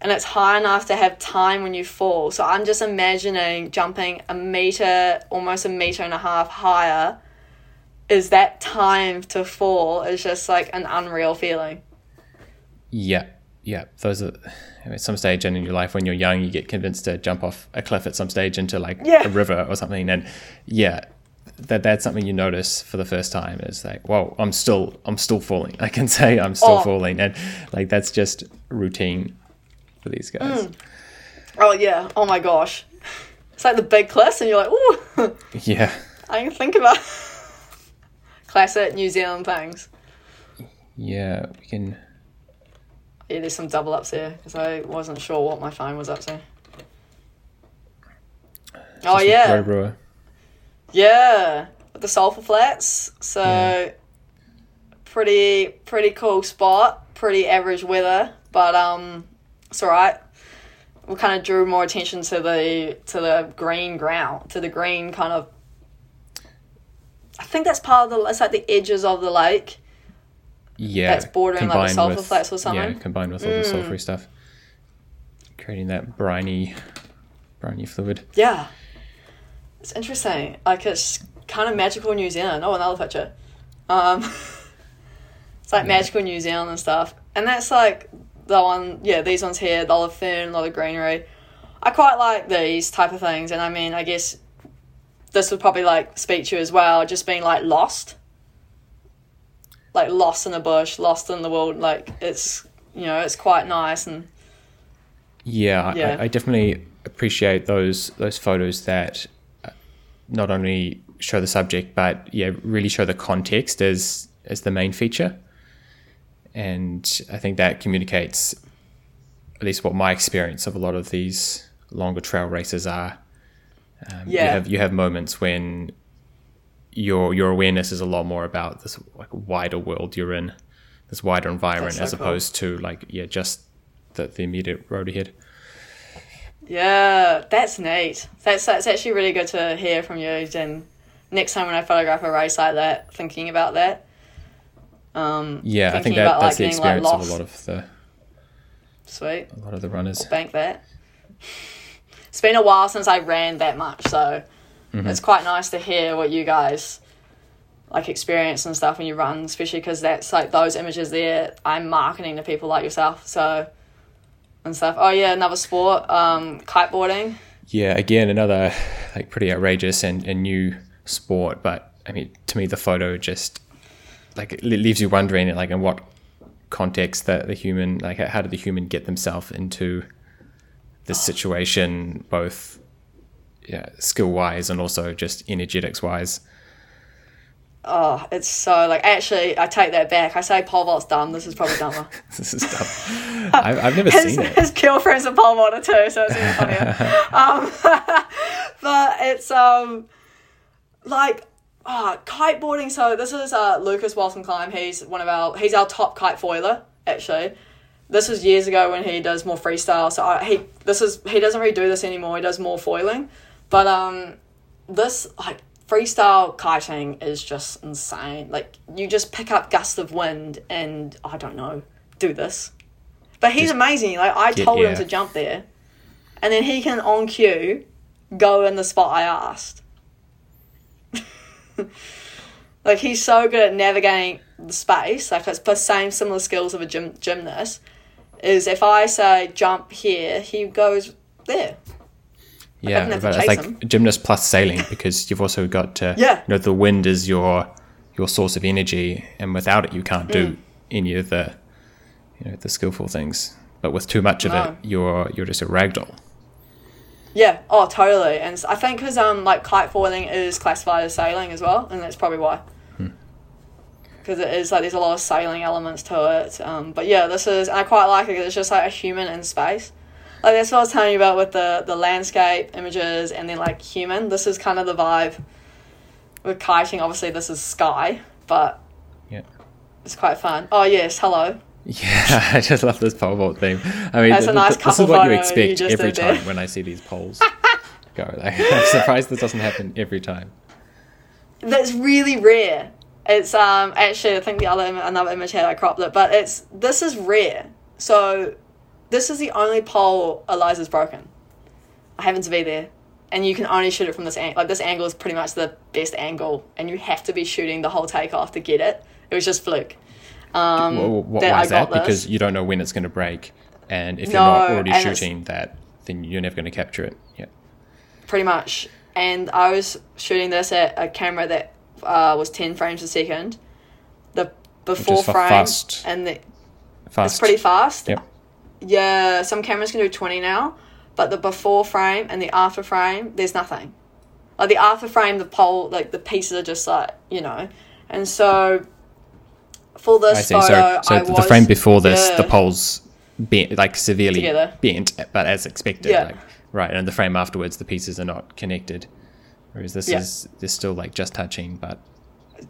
and it's high enough to have time when you fall. So I'm just imagining jumping a meter, almost a meter and a half higher. Is that time to fall? Is just like an unreal feeling. Yeah, yeah. Those are at some stage in your life when you're young, you get convinced to jump off a cliff at some stage into like Yeah. a river or something, and yeah, that that's something you notice for the first time. Is like, whoa, I'm still I'm still falling. <laughs> I can say I'm still Oh. falling, and like that's just routine for these guys. Mm. Oh yeah. Oh my gosh. It's like the big cliffs, and you're like, oh <laughs> Yeah, I can think about <laughs> classic New Zealand things. yeah. We can. Yeah, there's some double ups there because I wasn't sure what my phone was up to. Oh yeah, Rotorua. yeah, with the sulfur flats. So Yeah. pretty pretty cool spot. Pretty average weather, but um, it's alright. We kind of drew more attention to the to the green ground, to the green kind of. I think that's part of the. It's like the edges of the lake. Yeah, That's bordering, like, the sulfur with- flats or something? Mm. Yeah, combined with all the sulfury stuff, creating that briny, briny fluid. Yeah. It's interesting. Like it's kind of magical New Zealand. Oh, another picture. Um, <laughs> it's like magical New Zealand and stuff. And that's like the one, yeah, these ones here, a lot of fern, a lot of greenery. I quite like these type of things. And I mean, I guess this would probably like speak to you as well, just being like lost. Like lost in the bush, lost in the world. Like it's, you know, it's quite nice and Yeah, I- Yeah. I, I definitely appreciate those those photos that uh, not only show the subject, but yeah, really show the context as as the main feature. And I think that communicates at least what my experience of a lot of these longer trail races are. Um, You Yeah. have you have moments when your your awareness is a lot more about this like wider world you're in, this wider environment, That's as cool. opposed to like yeah just the, the immediate road ahead. Yeah, that's neat. That's that's actually really good to hear from you. And next time when I photograph a race like that, thinking about that. Um, Yeah, I think that about, that's like, the being, like, experience of a lot of the sweet, a lot of the runners. bank that. It's been a while since I ran that much, so Mm-hmm. it's quite nice to hear what you guys like experience and stuff when you run, especially because that's like those images there. I'm marketing to people like yourself, so and stuff. Oh yeah, another sport, um, kiteboarding. Yeah, again another like pretty outrageous and, and new sport, but I mean to me the photo just like it leaves you wondering like in what context that the human like how did the human get themselves into this situation both yeah, skill wise and also just energetics wise. Oh, it's so like actually I take that back. I say pole vault's dumb. This is probably dumber. <laughs> This is dumb. I've, I've never his, seen it. his girlfriend's a pole vaulter too, so it's even funnier. <laughs> um, <laughs> but it's um like oh, kiteboarding. So this is uh, Lucas Walton-Keim. He's one of our he's our top kite foiler actually. This was years ago when he does more freestyle. So I, he this is he doesn't really do this anymore. He does more foiling. But um, this like freestyle kiting is just insane. Like you just pick up gusts of wind and I don't know, do this. But he's Just amazing. Like I told him air. to jump there, and then he can on cue go in the spot I asked. <laughs> like he's so good at navigating the space. Like it's the same similar skills of a gym, gymnast. Is if I say jump here, he goes there. Yeah, to but it's like them. gymnast plus sailing because you've also got uh, <laughs> Yeah. you know the wind is your your source of energy, and without it you can't do Mm. any of the you know the skillful things. But with too much of No. it, you're you're just a ragdoll. Yeah. Oh, totally. And I think because um like kite foiling is classified as sailing as well, and that's probably why. Because it is like there's a lot of sailing elements to it. Um, but yeah, this is and I quite like it. it's just like a human in space. Like that's what I was telling you about with the the landscape images and then like human. This is kind of the vibe. With kiting, obviously this is sky, but Yeah. it's quite fun. Oh yes, hello. Yeah, <laughs> I just love this pole vault theme. I mean, That's a nice th- this is what you photo you expect every there. time when I see these poles <laughs> go. Like, <laughs> I'm surprised this doesn't happen every time. that's really rare. It's um actually I think the other another image had I cropped it, but it's this is rare. So this is the only pole Eliza's broken. I happen to be there, and you can only shoot it from this angle. Like this angle is pretty much the best angle, and you have to be shooting the whole takeoff to get it. It was just fluke. Um, Well, what, that why I is that? this. Because you don't know when it's going to break, and if you're not already shooting that, then you're never going to capture it. Yeah. pretty much. And I was shooting this at a camera that uh, was ten frames a second. The before frame fast. and the, Fast. it's pretty fast. Yep. Yeah, some cameras can do 20 now, but the before frame and the after frame, there's nothing. Like the after frame, the pole, like the pieces are just like, you know. And so for this I see. photo, So, so I the was, frame before this, the pole's bent, like severely Together. bent, but as expected. Yeah. Like, right. And the frame afterwards, the pieces are not connected. Whereas this Yeah. is they're still like just touching, but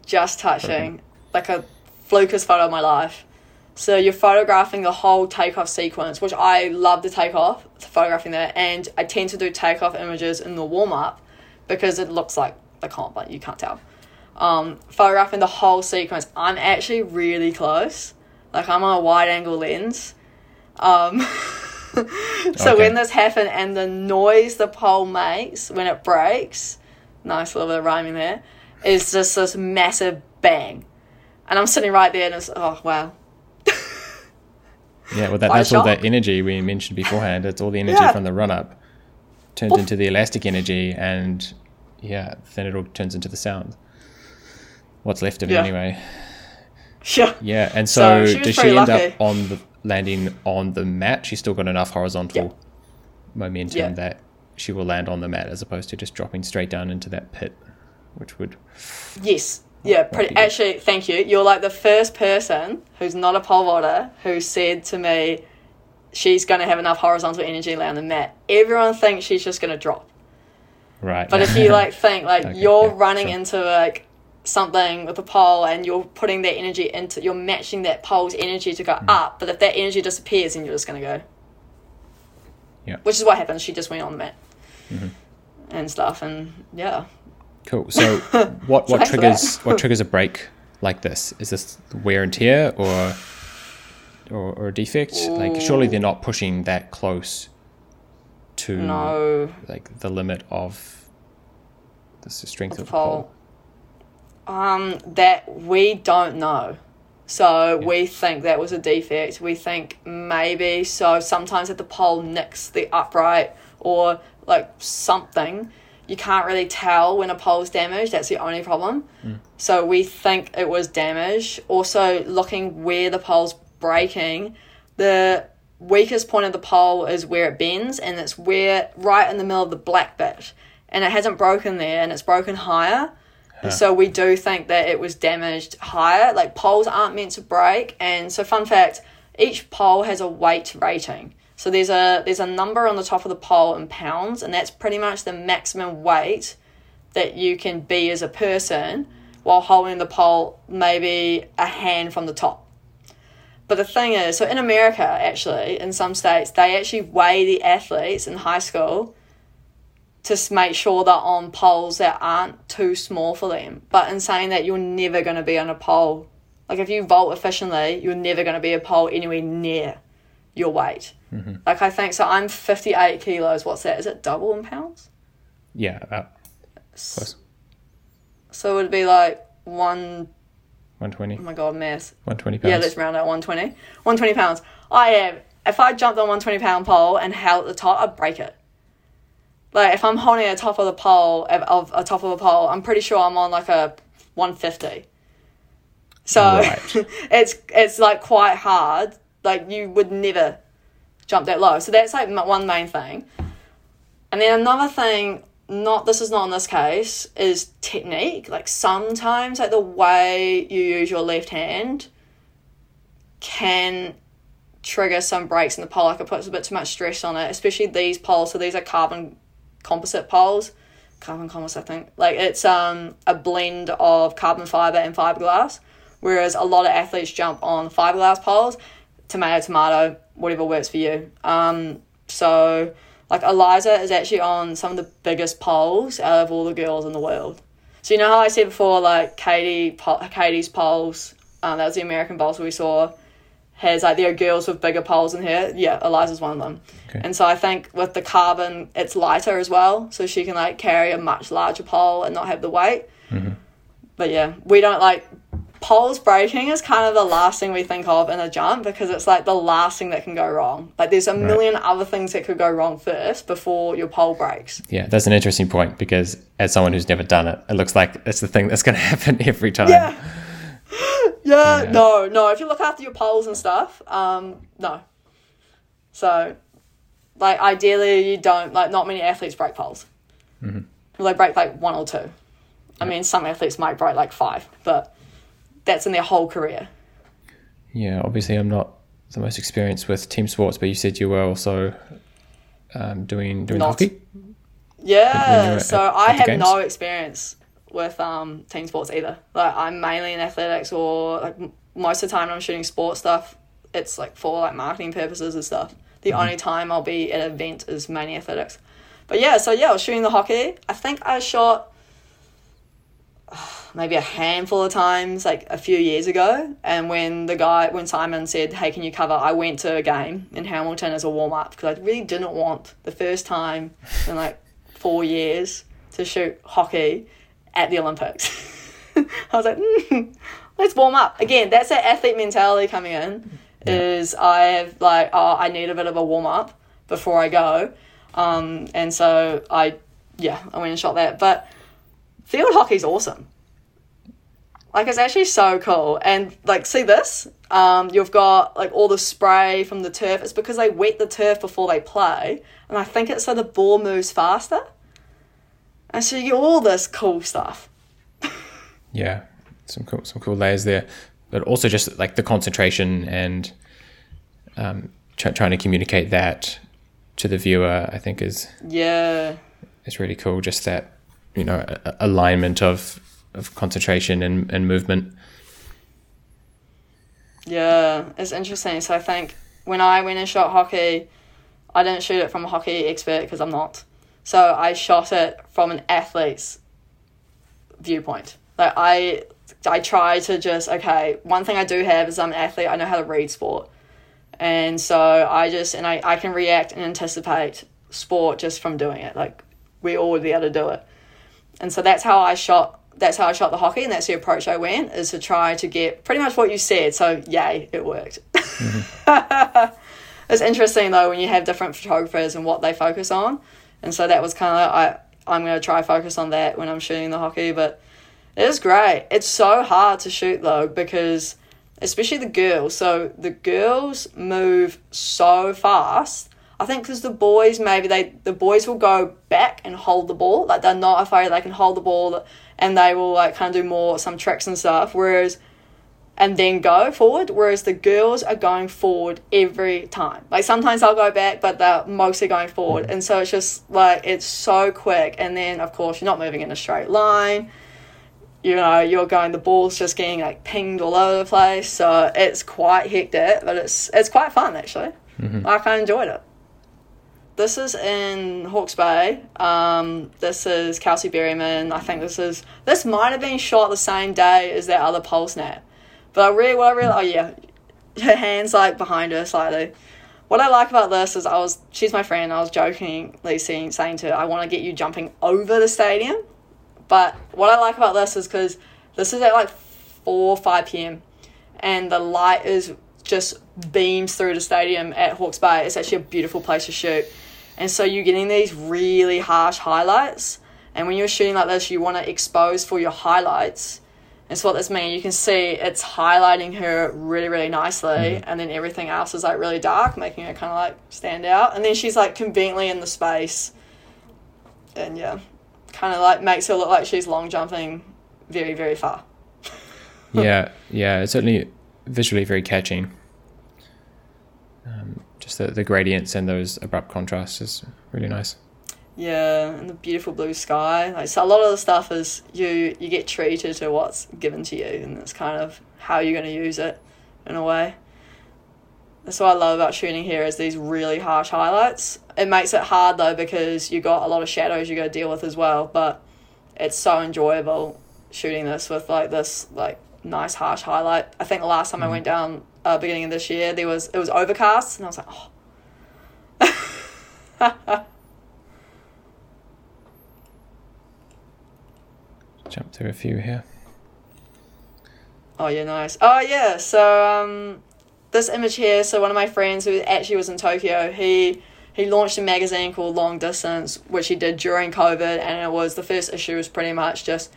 just touching, like a flukest photo of my life. So you're photographing the whole takeoff sequence, which I love to take off, photographing that, and I tend to do takeoff images in the warm up because it looks like the comp, but you can't tell. Um, photographing the whole sequence, I'm actually really close. Like I'm on a wide angle lens. Um, <laughs> so Okay. when this happened and the noise the pole makes when it breaks, nice little bit of rhyming there, is just this massive bang. And I'm sitting right there and it's, oh, wow. Yeah, well, that, that's all that energy we mentioned beforehand. It's all the energy Yeah. from the run up turns into the elastic energy, and yeah, then it all turns into the sound. What's left of it anyway. Yeah. Yeah, and so, So she does she end lucky. up on the landing on the mat? She's still got enough horizontal Yeah. momentum Yeah. that she will land on the mat as opposed to just dropping straight down into that pit, which would Yes. Yeah, pretty. Actually, thank you. You're like the first person who's not a pole vaulter who said to me, she's going to have enough horizontal energy to lay on the mat. Everyone thinks she's just going to drop. right. But if you <laughs> like think like Okay, you're yeah, running sure. into like something with a pole and you're putting that energy into you're matching that pole's energy to go Hmm. up, but if that energy disappears then you're just gonna go. Yeah. Mm-hmm. Which is what happened. She just went on the mat. And stuff and yeah. Cool. So <laughs> what what triggers what triggers a break like this? Is this wear and tear or or, or a defect? Like surely they're not pushing that close to No like the limit of the strength of the pole. pole. Um, that we don't know. So we think that was a defect. We think maybe so. Sometimes if the pole nicks the upright or like something, you can't really tell when a pole's damaged. That's the only problem. Hmm. So we think it was damaged. Also, looking where the pole's breaking, the weakest point of the pole is where it bends, and it's where right in the middle of the black bit, and it hasn't broken there, and it's broken higher. And so we do think that it was damaged higher. Like poles aren't meant to break, and so fun fact: each pole has a weight rating. So there's a there's a number on the top of the pole in pounds, and that's pretty much the maximum weight that you can be as a person while holding the pole maybe a hand from the top. But the thing is, so in America, actually, in some states, they actually weigh the athletes in high school to make sure they're on poles that aren't too small for them. But in saying that, you're never going to be on a pole. Like if you vault efficiently, you're never going to be a pole anywhere near your weight. Like I think so. I'm 58 kilos. What's that? Is it double in pounds? Yeah, about close. So it would be like one. 120, Oh my god, math. 120 pounds. Yeah, let's round out 120. 120 pounds. I am. If I jumped on 120 pound pole and held at the top, I'd break it. Like if I'm holding at the top of the pole of, of a top of a pole, I'm pretty sure I'm on like a 150. So Right. <laughs> it's it's like quite hard. Like you would never jump that low. So that's like one main thing. And then another thing, not this is not in this case, is technique. Like sometimes like the way you use your left hand can trigger some breaks in the pole. Like it puts a bit too much stress on it, especially these poles. So these are carbon composite poles. Carbon composite, I think. Like it's um a blend of carbon fiber and fiberglass. Whereas a lot of athletes jump on fiberglass poles, tomato, tomato, whatever works for you. Um, so like Eliza is actually on some of the biggest poles out of all the girls in the world. So you know how I said before, like Katie, po- Katie's poles, um, that was the American bowls we saw, has like there are girls with bigger poles in here. Yeah, Eliza's one of them. Okay. And so I think with the carbon, it's lighter as well, so she can like carry a much larger pole and not have the weight. But yeah, we don't like poles breaking is kind of the last thing we think of in a jump because it's like the last thing that can go wrong. Like there's a million other things that could go wrong first before your pole breaks. Yeah, that's an interesting point because as someone who's never done it, it looks like it's the thing that's going <laughs> to happen every time. Yeah. <laughs> yeah. Yeah. No, no. If you look after your poles and stuff, um, no. So, like, ideally, you don't like. Not many athletes break poles. Mm-hmm. They break like one or two. I mean, some athletes might break like five, but that's in their whole career. Yeah, obviously, I'm not the most experienced with team sports, but you said you were also um, doing doing Not. hockey. Yeah, were so at- I at have games? no experience with um, team sports either. Like I'm mainly in athletics, or like most of the time when I'm shooting sports stuff, it's like for like marketing purposes and stuff. The Mm-hmm. only time I'll be at an event is mainly athletics. But yeah, so yeah, I was shooting the hockey. I think I shot maybe a handful of times like a few years ago and when the guy when simon said hey can you cover? I went to a game in hamilton as a warm-up because i really didn't want the first time in like four years to shoot hockey at the olympics. <laughs> I was like mm, let's warm up. Again that's that athlete mentality coming in is i have like oh i need a bit of a warm-up before i go. Um, and so i yeah i went and shot that. But field hockey's awesome like it's actually so cool. And like see this? Um, you've got like all the spray from the turf. It's because they wet the turf before they play. And I think it's so the ball moves faster. And so you get all this cool stuff. <laughs> Yeah, some cool some cool layers there, but also just like the concentration and um, try trying to communicate that to the viewer. I think is Yeah. it's really cool. Just that you know a- a- alignment of of concentration and, and movement. Yeah, it's interesting. So I think when I went and shot hockey, I didn't shoot it from a hockey expert because I'm not. So I shot it from an athlete's viewpoint. Like I, I try to just okay. One thing I do have is I'm an athlete. I know how to read sport, and so I just and I I can react and anticipate sport just from doing it. Like we all would be able to do it, and so that's how I shot. That's how I shot the hockey, and that's the approach I went is to try to get pretty much what you said. So yay, it worked. Mm-hmm. <laughs> it's interesting though when you have different photographers and what they focus on, and so that was kind of I I'm gonna try focus on that when I'm shooting the hockey, but it is great. It's so hard to shoot though because especially the girls. So the girls move so fast. I think because the boys maybe they the boys will go back and hold the ball like they're not afraid they can hold the ball and they will like kind of do more some tricks and stuff. Whereas and then go forward. Whereas the girls are going forward every time. Like sometimes they'll go back, but they're mostly going forward. Mm. And so it's just like it's so quick. And then of course you're not moving in a straight line. You know, you're going the ball's just getting like pinged all over the place. So it's quite hectic, but it's it's quite fun actually. Mm-hmm. Like I enjoyed it. This is in Hawke's Bay. Um, this is Kelsey Berryman. I think this is this might have been shot the same day as that other pole snap. But I really, what I really, oh yeah, her hands like behind her slightly. What I like about this is I was, she's my friend. I was jokingly saying, saying to her, I want to get you jumping over the stadium. But what I like about this is because this is at like four, five p.m. and the light is just beams through the stadium at Hawke's Bay. It's actually a beautiful place to shoot. And so you're getting these really harsh highlights. And when you're shooting like this, you want to expose for your highlights. And so what this means, you can see it's highlighting her really, really nicely. Mm. And then everything else is like really dark, making her kind of like stand out. And then she's like conveniently in the space. And yeah, kind of like makes her look like she's long jumping very, very far. <laughs> yeah, yeah, it's certainly visually very catching. Just the, the gradients and those abrupt contrasts is really nice. Yeah, and the beautiful blue sky. Like so, a lot of the stuff is you you get treated to what's given to you, and it's kind of how you're going to use it, in a way. That's what I love about shooting here is these really harsh highlights. It makes it hard though because you got a lot of shadows you got to deal with as well. But it's so enjoyable shooting this with like this like nice harsh highlight. I think the last time mm. I went down uh, beginning of this year, there was it was overcast, and I was like, oh. <laughs> Jump through a few here. Oh yeah, nice. Oh yeah, so um, this image here. So one of my friends who actually was in Tokyo, he he launched a magazine called Long Distance, which he did during COVID, and it was the first issue was pretty much just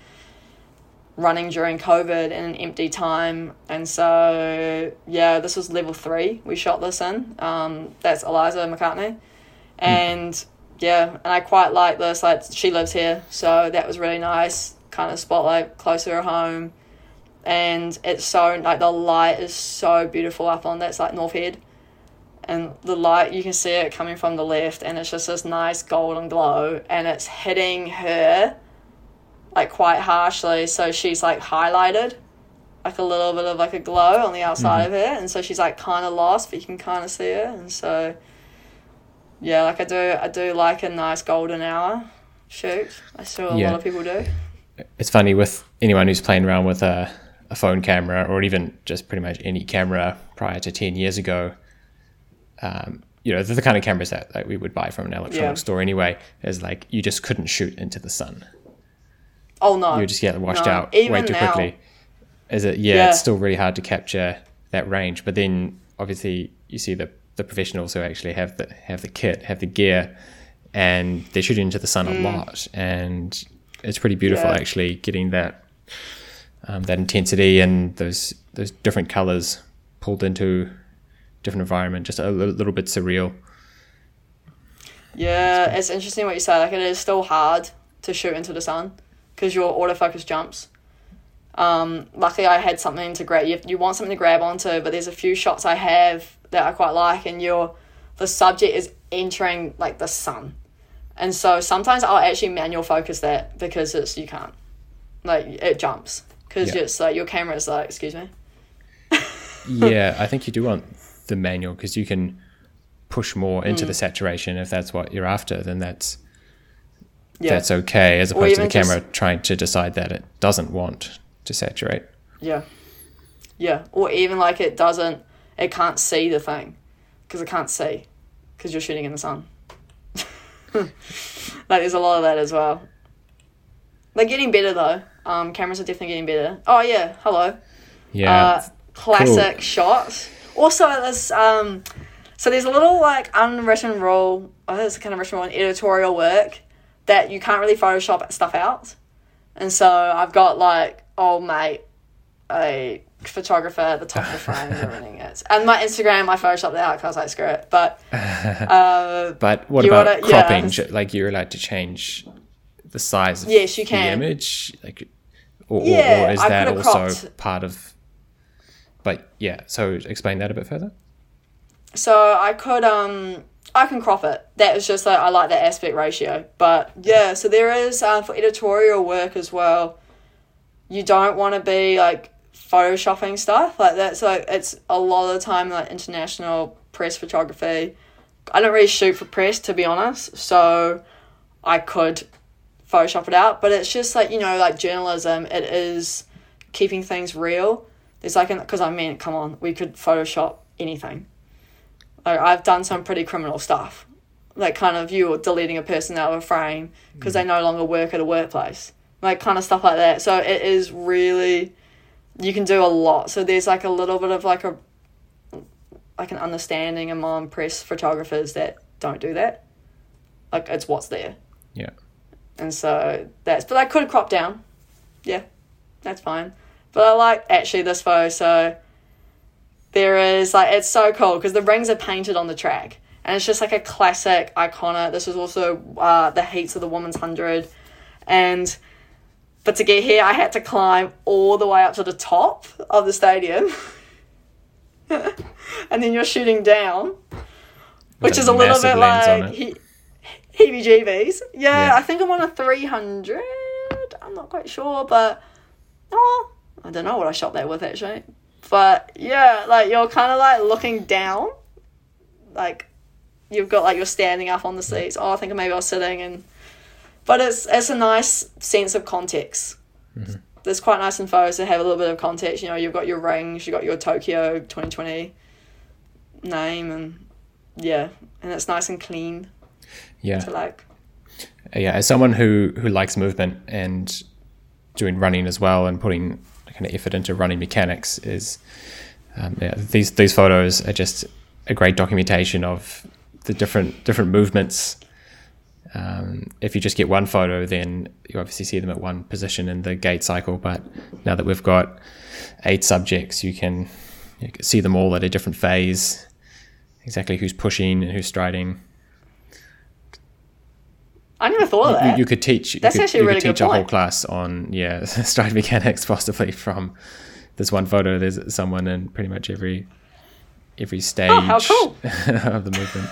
running during COVID in an empty time. And so, yeah, this was level three. We shot this in. Um, that's Eliza McCartney. And mm. yeah, and I quite like this. Like, she lives here. So that was really nice. Kind of spotlight closer to home. And it's so, like, the light is so beautiful up on that's like North Head. And the light, you can see it coming from the left, and it's just this nice golden glow, and it's hitting her like quite harshly. So she's like highlighted, like a little bit of like a glow on the outside mm-hmm. of her, and so she's like kind of lost, but you can kind of see her, and so yeah, like I do, I do like a nice golden hour shoot. I saw a yeah. lot of people do. It's funny with anyone who's playing around with a, a phone camera or even just pretty much any camera prior to 10 years ago. Um, you know, the, the, kind of cameras that, that we would buy from an electronics yeah. store anyway is like you just couldn't shoot into the sun. Oh no, you just get washed no. out Even way too now, quickly. Is it? Yeah, yeah, it's still really hard to capture that range. But then obviously you see the the professionals who actually have the have the kit, have the gear, and they shoot into the sun mm. a lot, and it's pretty beautiful yeah. actually getting that um, that intensity and those those different colors pulled into different environment, just a little, little bit surreal. Yeah, it's interesting what you said. Like it is still hard to shoot into the sun because your autofocus jumps. Um, luckily, I had something to grab. You, you want something to grab onto, but there's a few shots I have that I quite like, and your the subject is entering like the sun, and so sometimes I'll actually manual focus that because it's you can't, like it jumps because yeah. it's like your camera is like excuse me. <laughs> yeah, I think you do want the manual because you can push more into mm. the saturation if that's what you're after. Then that's yeah. that's okay, as opposed to the camera just, trying to decide that it doesn't want to saturate. Yeah. Yeah. Or even like it doesn't, it can't see the thing because it can't see because you're shooting in the sun. <laughs> like there's a lot of that as well. They're getting better though. Um, cameras are definitely getting better. Oh yeah, hello. Yeah. Uh, classic cool. shot. Also, this um, so there's a little like unwritten rule. Oh, there's a kind of written rule in editorial work that you can't really Photoshop stuff out. And so I've got like old mate, a photographer at the top of the frame <laughs> ruining it. And my Instagram, I photoshopped that out because I was like, screw it. But <laughs> uh, but what about wanna, cropping? Yeah, like you're allowed to change the size of yes, you can. the image, like, or, yeah, or, or is that also cropped. part of? But yeah, so explain that a bit further. So I could um I can crop it. That is just like I like that aspect ratio. But yeah, so there is um, for editorial work as well. You don't want to be like photoshopping stuff like that. So it's a lot of the time like international press photography. I don't really shoot for press to be honest, so I could Photoshop it out. But it's just like you know, like journalism, it is keeping things real. There's like, because I mean, come on, we could Photoshop anything. Like I've done some pretty criminal stuff, like kind of you deleting a person out of a frame because they mm. no longer work at a workplace, like kind of stuff like that. So it is really, you can do a lot. So there's like a little bit of like a, like an understanding among press photographers that don't do that. Like it's what's there. Yeah. And so that's, but I could crop down. Yeah, that's fine. But I like actually this photo. So there is like it's so cool because the rings are painted on the track, and it's just like a classic iconic. This was also uh, the heats of the women's hundred, and but to get here, I had to climb all the way up to the top of the stadium, <laughs> and then you're shooting down, which is a little bit like he, heebie-jeebies. Yeah, Yeah. I think I'm on a three hundred. I'm not quite sure, but oh, I don't know what I shot that with actually. But yeah, like you're kind of like looking down, like you've got like you're standing up on the seats. Oh, I think maybe I was sitting and, but it's it's a nice sense of context. Mm-hmm. It's quite nice in photos to have a little bit of context. You know, you've got your rings, you've got your Tokyo 2020 name, and yeah, and it's nice and clean Yeah. to like. yeah, as someone who who likes movement and doing running as well and putting kind of effort into running mechanics is um, yeah, these these photos are just a great documentation of the different different movements. Um, if you just get one photo, then you obviously see them at one position in the gait cycle. But now that we've got eight subjects, you can, you can see them all at a different phase, exactly who's pushing and who's striding. I never thought of You, that. you could teach. You That's could, actually a you could really good teach a whole point. class on yeah <laughs> stride mechanics possibly from this one photo. There's someone in pretty much every every stage Oh, how cool. <laughs> of the movement.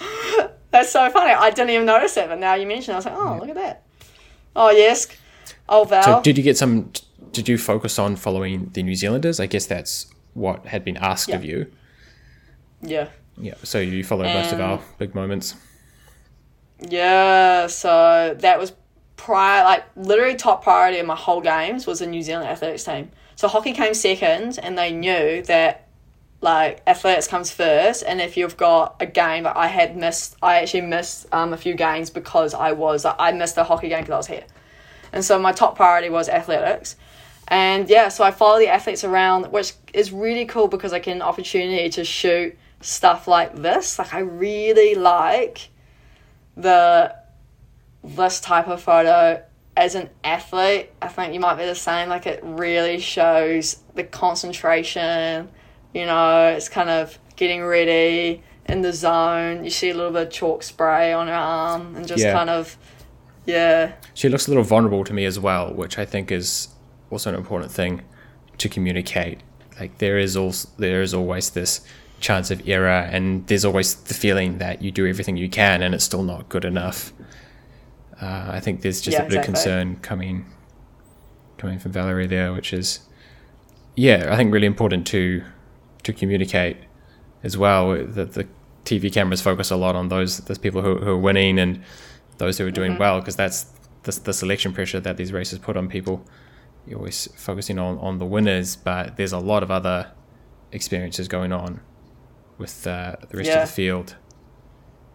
<laughs> That's so funny. I didn't even notice it, but now you mention it, I was like, oh, look at that. Oh, yes. Oh, Val. So did you get some? Did you focus on following the New Zealanders? I guess that's what had been asked of you. yeah. Yeah. So you followed most of our big moments. Yeah, so that was prior, like literally top priority in my whole games was the New Zealand athletics team. So hockey came second, and they knew that like athletics comes first. And if you've got a game, I had missed, I actually missed um, a few games because I was I missed the hockey game because I was here, and so my top priority was athletics. And yeah, so I follow the athletes around, which is really cool because I get an opportunity to shoot stuff like this. Like I really like the this type of photo as an athlete, I think you might be the same. Like it really shows the concentration. You know, it's kind of getting ready in the zone. You see a little bit of chalk spray on her arm, and just Yeah. kind of, yeah, She looks a little vulnerable to me as well, which I think is also an important thing to communicate. Like there is also there is always this chance of error, and there's always the feeling that you do everything you can, and it's still not good enough. Uh, I think there's just Yeah, a bit exactly. of concern coming coming from Valerie there, which is yeah, I think really important to to communicate as well. That the TV cameras focus a lot on those those people who, who are winning and those who are doing well because that's the, the selection pressure that these races put on people. You're always focusing on, on the winners, but there's a lot of other experiences going on with uh, the rest Yeah. of the field.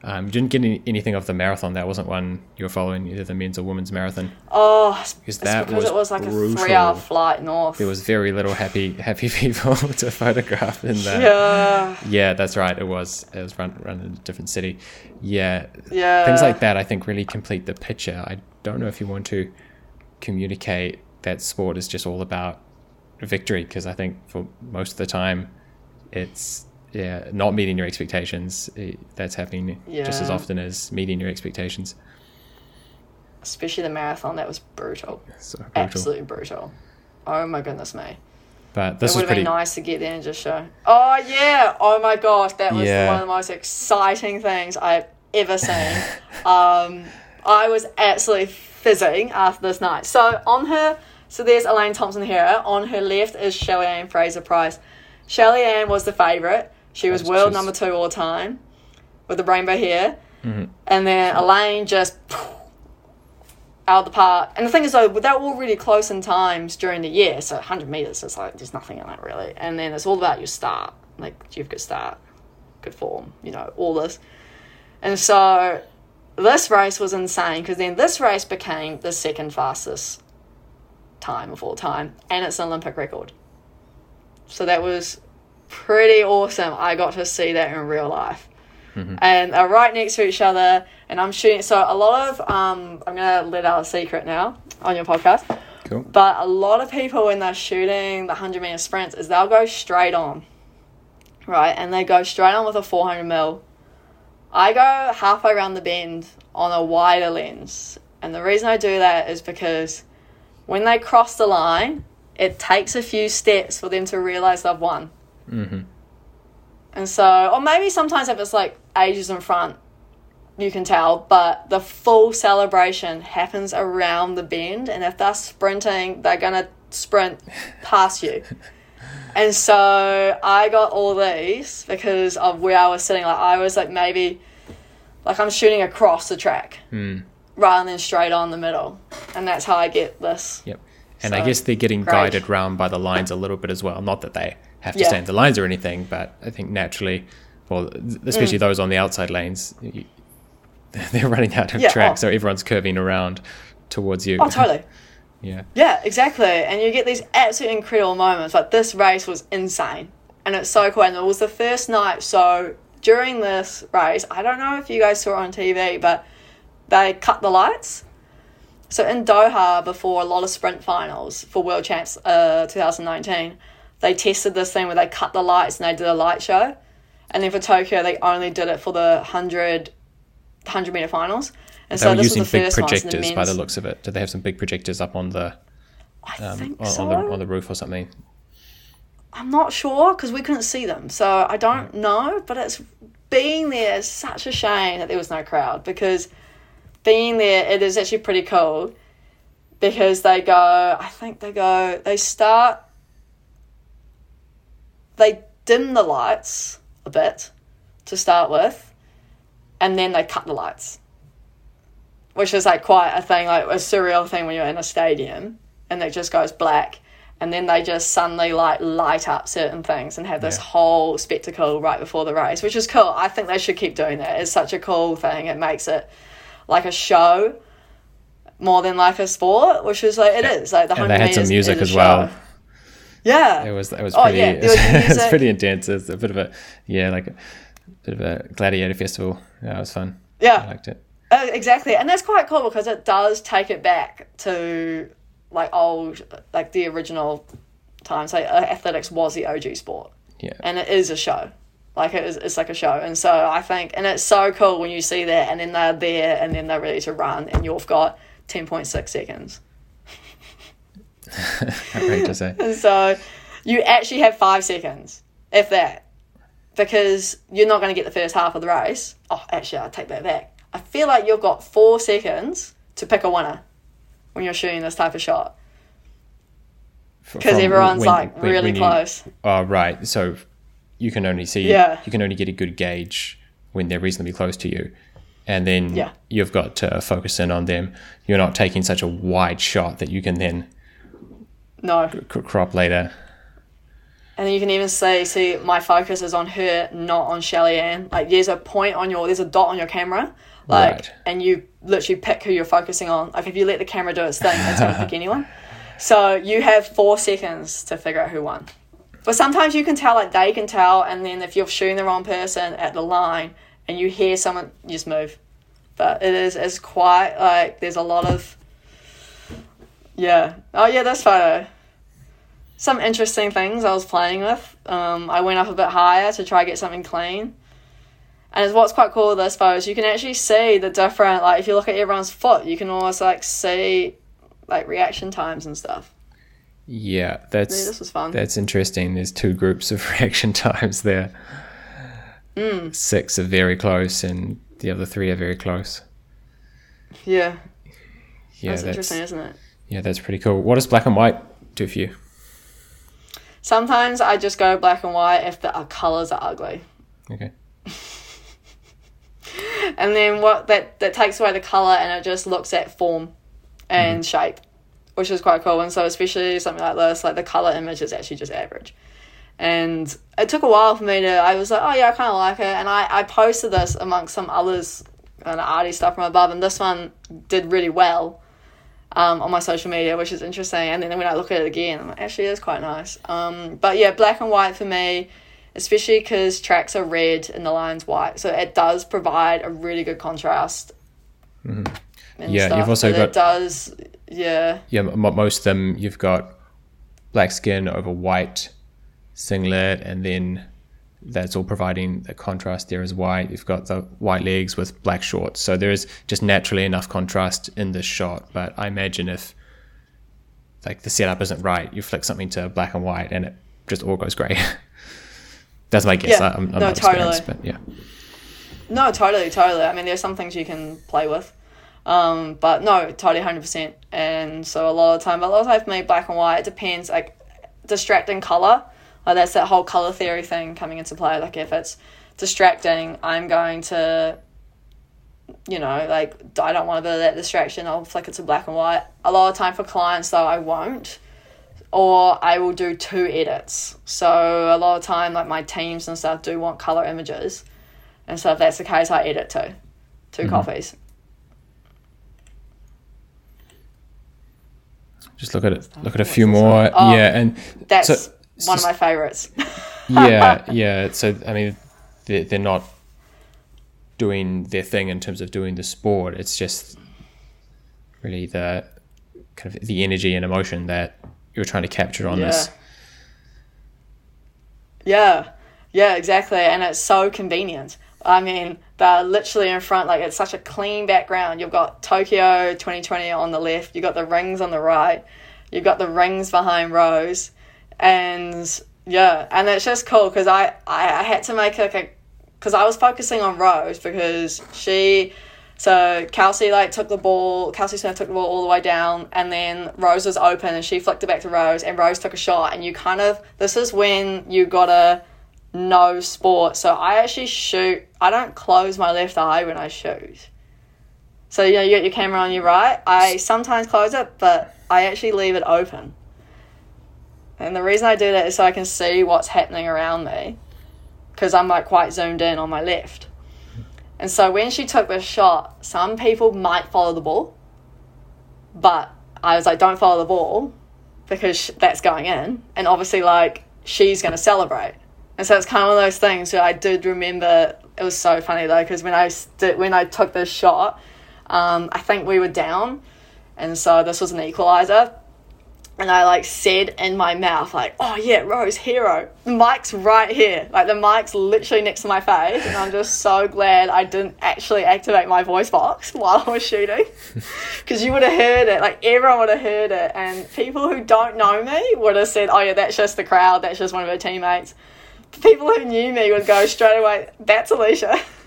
Um, you didn't get any, anything of the marathon. That wasn't one you were following, either the men's or women's marathon. oh, Because that because was it was like a three-hour flight north. There was very little happy happy <laughs> people <laughs> to photograph in that. yeah, Yeah, that's right. It was. It was run, run in a different city. Yeah, yeah, things like that. I think really complete the picture. I don't know if you want to communicate that sport is just all about victory because I think for most of the time, it's yeah not meeting your expectations. It, that's happening just as often as meeting your expectations. especially the marathon. That was brutal, So brutal. absolutely brutal. Oh my goodness me. But this it would have pretty. been nice to get there and just show. Oh yeah! Oh my gosh, that was Yeah. one of the most exciting things I've ever seen. <laughs> um, I was absolutely fizzing after this night. So on her, so there's Elaine Thompson here. On her left is Shelly Ann Fraser-Pryce. Shelly Ann was the favourite. She was world just- number two all the time. with the rainbow hair, Mm-hmm. and then Elaine just <laughs> out of the park. And the thing is, though, they're all really close in times during the year. So 100 meters it's like there's nothing in that really. And then it's all about your start. Like you've got start, good form, you know, all this. And so this race was insane because then this race became the second fastest time of all time, and it's an Olympic record. So that was pretty awesome. I got to see that in real life. And they're right next to each other, and I'm shooting. So a lot of um, I'm gonna let out a secret now on your podcast. Cool. But a lot of people when they're shooting the 100 meter sprints is they'll go straight on, right? And they go straight on with a 400 mil. I go halfway around the bend on a wider lens, and the reason I do that is because when they cross the line, it takes a few steps for them to realize they've won. Mm-hmm. And so, or maybe sometimes if it's like ages in front, you can tell, but the full celebration happens around the bend. And if they're sprinting, they're going to sprint past you. <laughs> And so I got all these because of where I was sitting. Like, I was like maybe, like, I'm shooting across the track Mm. rather than straight on the middle. And that's how I get this. Yep. And I guess they're getting great. guided round by the lines a little bit as well. Not that they have to Yeah. stay in the lines or anything, but I think naturally, well, Mm. especially those on the outside lanes, you, <laughs> they're running out of Yeah, track, oh. so everyone's curving around towards you. Oh, totally. <laughs> yeah. Yeah, exactly. And you get these absolutely incredible moments. Like this race was insane. And it's so cool. And it was the first night. So during this race, I don't know if you guys saw it on TV, but they cut the lights. So in Doha, before a lot of sprint finals for World Champs uh, 2019, they tested this thing where they cut the lights and they did a light show. And then for Tokyo, they only did it for the 100, 100 meter finals. And They so were this using was the big first one. So the projectors by the looks of it. Did they have some big projectors up on the I um, think on, so. on the on the roof or something? I'm not sure because we couldn't see them, so I don't know. But it's being there is such a shame that there was no crowd because being there it is actually pretty cool because they go. I think they go. They start. They dim the lights a bit to start with, and then they cut the lights, which is like quite a thing, like a surreal thing when you're in a stadium and it just goes black and then they just suddenly like light up certain things and have this Yeah. whole spectacle right before the race, which is cool. I think they should keep doing that. It's such a cool thing. It makes it like a show more than like a sport, which is like it is like the And they had some music as well. show. Yeah, It was it was Oh, pretty yeah, <laughs> there was it's pretty intense. It's a bit of a yeah, like a bit of a gladiator festival. Yeah, it was fun. Yeah. I liked it. Uh, exactly, and that's quite cool because it does take it back to like old, like the original times. Like uh, athletics was the OG sport. Yeah. and it is a show. Like it is, it's like a show, and so I think, and it's so cool when you see that, and then they're there, and then they're ready to run, and you've got ten point six seconds, <laughs> Outrageous, eh? <laughs> so you actually have five seconds, if that, because you're not going to get the first half of the race. Oh, actually, I take that back. I feel like you've got four seconds to pick a winner when you're shooting this type of shot because everyone's when- like when- really when you- close. Oh, right. So you can only see, Yeah. you can only get a good gauge when they're reasonably close to you. And then Yeah. you've got to focus in on them. You're not taking such a wide shot that you can then No, c- crop later. And then you can even see, see, my focus is on her, not on Shelly Ann. Like, there's a point on your, there's a dot on your camera, like, Right. and you literally pick who you're focusing on. Like, if you let the camera do its thing, it's gonna pick <laughs> anyone. So you have four seconds to figure out who won. But sometimes you can tell, like they can tell, and then if you're shooting the wrong person at the line and you hear someone, you just move. But it is, it's quite like there's a lot of, yeah. Oh yeah, this photo some interesting things I was playing with. Um, I went up a bit higher to try get something clean. And it's, what's quite cool with this photo is you can actually see the different, like if you look at everyone's foot, you can almost like see like reaction times and stuff. Yeah, Yeah, that's this was fun. that's interesting. There's two groups of <laughs> reaction times there. Mm. Six are very close, and the other three are very close. Yeah, Yeah, that's, that's, interesting, isn't it? yeah, that's pretty cool. What does black and white do for you? Sometimes I just go black and white if the uh, colors are ugly. Okay. <laughs> and then what that that takes away the color and it just looks at form and shape, which is quite cool. And so especially something like this, like the color image is actually just average. And it took a while for me to. I was like, oh yeah, I kind of like it, and I I posted this amongst some others and arty stuff from above, and this one did really well. Um, on my social media, which is interesting, and then when I look at it again, I'm like, actually, it's quite nice. Um, but yeah, black and white for me, especially because tracks are red and the line's white, so it does provide a really good contrast. Mm-hmm. Yeah, you've also but got it does. Yeah, yeah. m- Most of them, you've got black skin over white singlet, and then that's all providing the contrast there is white. You've got the white legs with black shorts, so there is just naturally enough contrast in this shot. But I imagine if like the setup isn't right, you flick something to black and white, and it just all goes grey. <laughs> That's my guess. Yeah. I, am No, not totally. but yeah. No, totally, totally. I mean, there's some things you can play with. Um, but no, totally, 100%. And so a lot of the time, a lot of the time for me, black and white, it depends, like, distracting colour. Like, that's that whole colour theory thing coming into play. Like, if it's distracting, I'm going to, you know, like, I don't want a bit of that distraction, I'll flick it to black and white. A lot of time for clients, though, I won't. Or I will do two edits. So a lot of time, like, my teams and stuff do want colour images. And so if that's the case, I edit two, 2 copies. Just look at it. Look at a few more. Oh, yeah, and That's so- one of my favorites. <laughs> yeah, yeah. So I mean, they're, they're not doing their thing in terms of doing the sport. It's just really the kind of the energy and emotion that you're trying to capture on this. Yeah, yeah, exactly. And it's so convenient. I mean, they're literally in front, like, it's such a clean background. You've got Tokyo 2020 on the left, you've got the rings on the right, you've got the rings behind Rose. And yeah, and it's just cool because I, I, I had to make like a, because I was focusing on Rose because she, so Kelsey like took the ball, Kelsey Smith took the ball all the way down, and then Rose was open and she flicked it back to Rose, and Rose took a shot, and you kind of this is when you gotta know sport. So I actually shoot. I don't close my left eye when I shoot. So you know you got your camera on your right. I sometimes close it, but I actually leave it open. And the reason I do that is so I can see what's happening around me, because I'm like quite zoomed in on my left. And so when she took this shot, some people might follow the ball, but I was like, don't follow the ball because that's going in. And obviously, like, she's going to celebrate. And so it's kind of one of those things where I did remember, it was so funny though, because when I, when I took this shot, um, I think we were down. And so this was an equalizer and I like said in my mouth, like, oh yeah, Rose, hero. The mic's right here. Like the mic's literally next to my face. And I'm just so glad I didn't actually activate my voice box <laughs> while I was shooting. <laughs> Because you would have heard it. Like everyone would have heard it. And people who don't know me would have said, oh yeah, that's just the crowd. That's just one of her teammates. People who knew me would go straight away, that's Alisha. <laughs>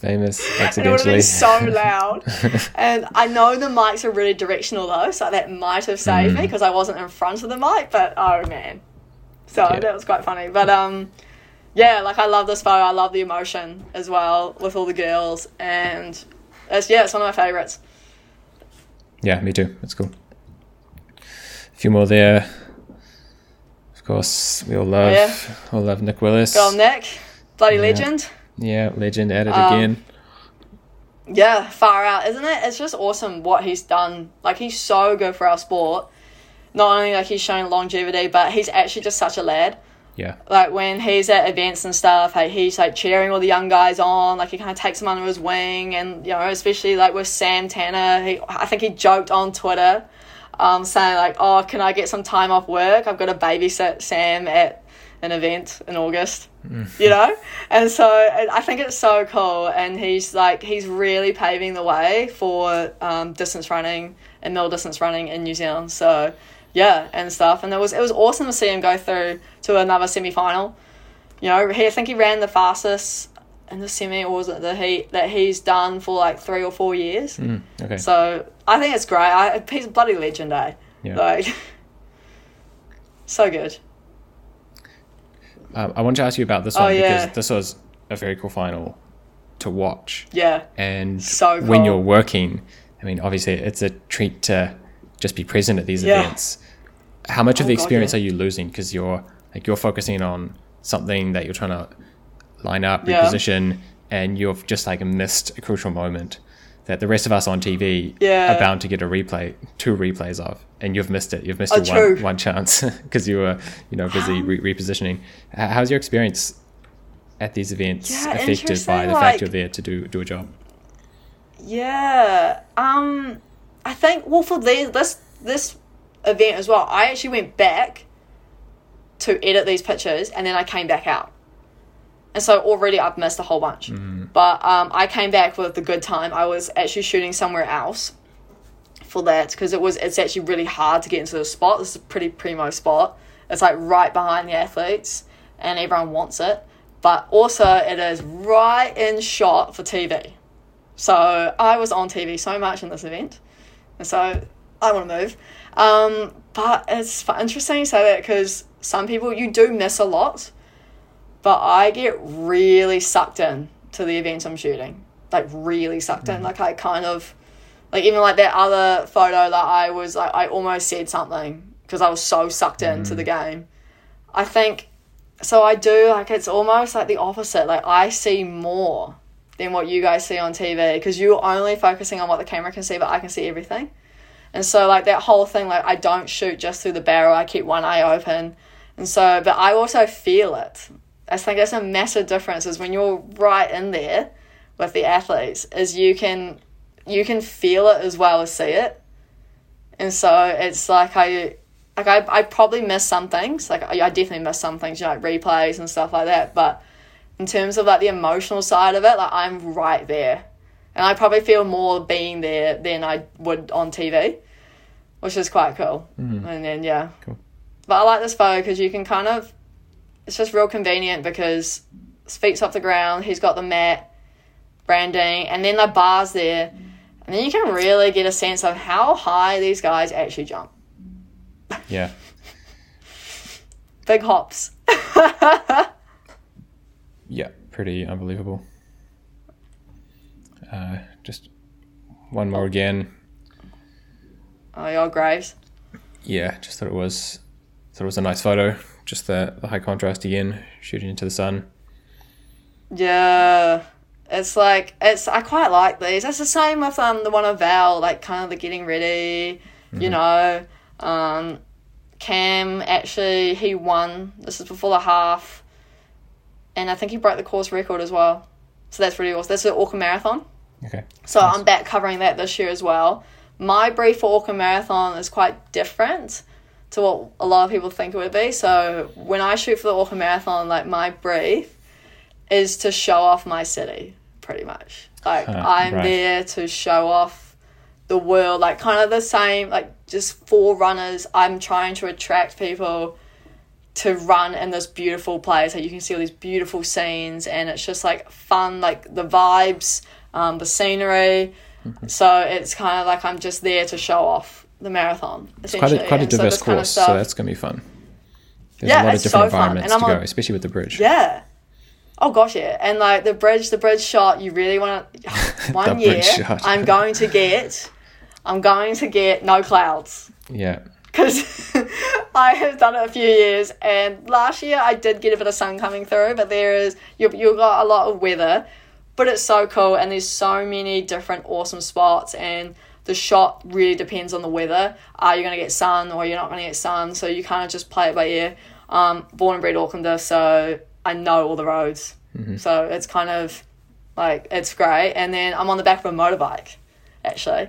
Famous <laughs> And it would have been so loud. <laughs> and I know the mics are really directional though, so that might have saved me because I wasn't in front of the mic. But oh man, so Yeah. that was quite funny. But um, yeah, like I love this photo. I love the emotion as well with all the girls, and it's yeah, it's one of my favorites. yeah, me too. That's cool. A few more there. Of course, we all love, Yeah. all love Nick Willis. Go on, Nick, bloody Yeah. legend. Yeah, legend at it Um, again. Yeah, far out, isn't it? It's just awesome what he's done. Like he's so good for our sport. Not only like he's shown longevity, but he's actually just such a lad. Yeah, like when he's at events and stuff, hey, he's like cheering all the young guys on, like he kind of takes them under his wing, and you know, especially like with Sam Tanner, he, I think he joked on Twitter, um, saying like, "Oh, can I get some time off work? I've got to babysit Sam at an event in August." You know, and so I I think it's so cool, and he's like he's really paving the way for um, distance running and middle distance running in New Zealand. So yeah, and stuff. And it was it was awesome to see him go through to another semi final. You know, he I think he ran the fastest in the semi or was it the heat that he's done for like three or four years. Mm, okay. So I think it's great. I, he's a bloody legend, eh? Yeah. Like <laughs> so good. Um, I want to ask you about this one Oh, because this was a very cool final. to watch. Yeah. And So when you're working, I mean, obviously it's a treat to just be present at these Yeah. events. How much of Oh, the God, experience yeah. are you losing because you're like you're focusing on something that you're trying to line up, Yeah. reposition, and you've just like missed a crucial moment that the rest of us on TV Yeah. are bound to get a replay, two replays of, and you've missed it. You've missed Oh, your one, one chance <laughs> because you were, you know, busy re- repositioning. How's your experience at these events Yeah, affected by the like- fact you're there to do do a job? Yeah. Um I think well for these this this event as well, I actually went back to edit these pictures and then I came back out. And so already I've missed a whole bunch. But um, I came back with a good time. I was actually shooting somewhere else for that because it was it's actually really hard to get into the spot. This is a pretty primo spot. It's like right behind the athletes and everyone wants it. But also it is right in shot for TV. So I was on TV so much in this event, and so I want to move. Um, but it's interesting you say that because some people you do miss a lot, but I get really sucked in to the event I'm shooting, like really sucked in. Mm-hmm. Like I kind of, like even like that other photo that I was like I almost said something because I was so sucked into mm-hmm. the game. I think so I do like it's almost like the opposite. Like I see more than what you guys see on TV because you're only focusing on what the camera can see, but I can see everything. And so like that whole thing, like I don't shoot just through the barrel. I keep one eye open, and so but I also feel it. I think that's a massive difference is when you're right in there with the athletes is you can you can feel it as well as see it. And so it's like I like I, I probably miss some things. Like I, I definitely miss some things, you know, like replays and stuff like that. But in terms of like the emotional side of it, like I'm right there. And I probably feel more being there than I would on TV, which is quite cool. Mm-hmm. And then yeah. Cool. But I like this photo because you can kind of it's just real convenient because feet's off the ground, he's got the mat, branding, and then the bars there. And then you can really get a sense of how high these guys actually jump. Yeah. <laughs> Big hops. <laughs> Yeah, pretty unbelievable. Uh, just one more again. Oh, your graves. Yeah, just thought it was thought it was a nice photo. Just the, the high contrast again, shooting into the sun. Yeah. It's like it's I quite like these. It's the same with um the one of Val, like kind of the getting ready, you know. Um Cam actually he won. This is before the half. And I think he broke the course record as well. So that's really awesome. That's the Auckland Marathon. Okay. So I'm back covering that this year as well. My brief for Auckland Marathon is quite different to what a lot of people think it would be. So when I shoot for the Auckland Marathon, like my brief is to show off my city, pretty much. Like I'm right. there to show off the world, like kind of the same, like just for runners. I'm trying to attract people to run in this beautiful place. Like you can see all these beautiful scenes, and it's just like fun, like the vibes, um, the scenery. Mm-hmm. So it's kind of like I'm just there to show off the marathon. It's Quite a, quite a And so diverse kind of course, so that's gonna be fun. There's Yeah, a lot of different so environments to go, on- especially with the bridge. Yeah. Oh gosh, yeah, and like the bridge, the bridge shot. You really want to. <laughs> One year, shot. I'm going to get. I'm going to get no clouds Yeah. because <laughs> I have done it a few years, and last year I did get a bit of sun coming through, but there is you you got a lot of weather, but it's so cool, and there's so many different awesome spots, and the shot really depends on the weather. Are you gonna get sun or you're not gonna get sun? So you kind of just play it by ear. Um, born and bred Aucklander, so I know all the roads, so it's kind of like it's great. And then I'm on the back of a motorbike, actually.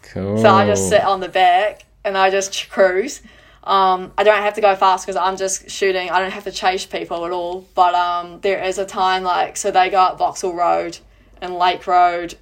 Cool. So I just sit on the back and I just cruise. Um, I don't have to go fast because I'm just shooting. I don't have to chase people at all. But um, there is a time like so they go up Vauxhall Road and Lake Road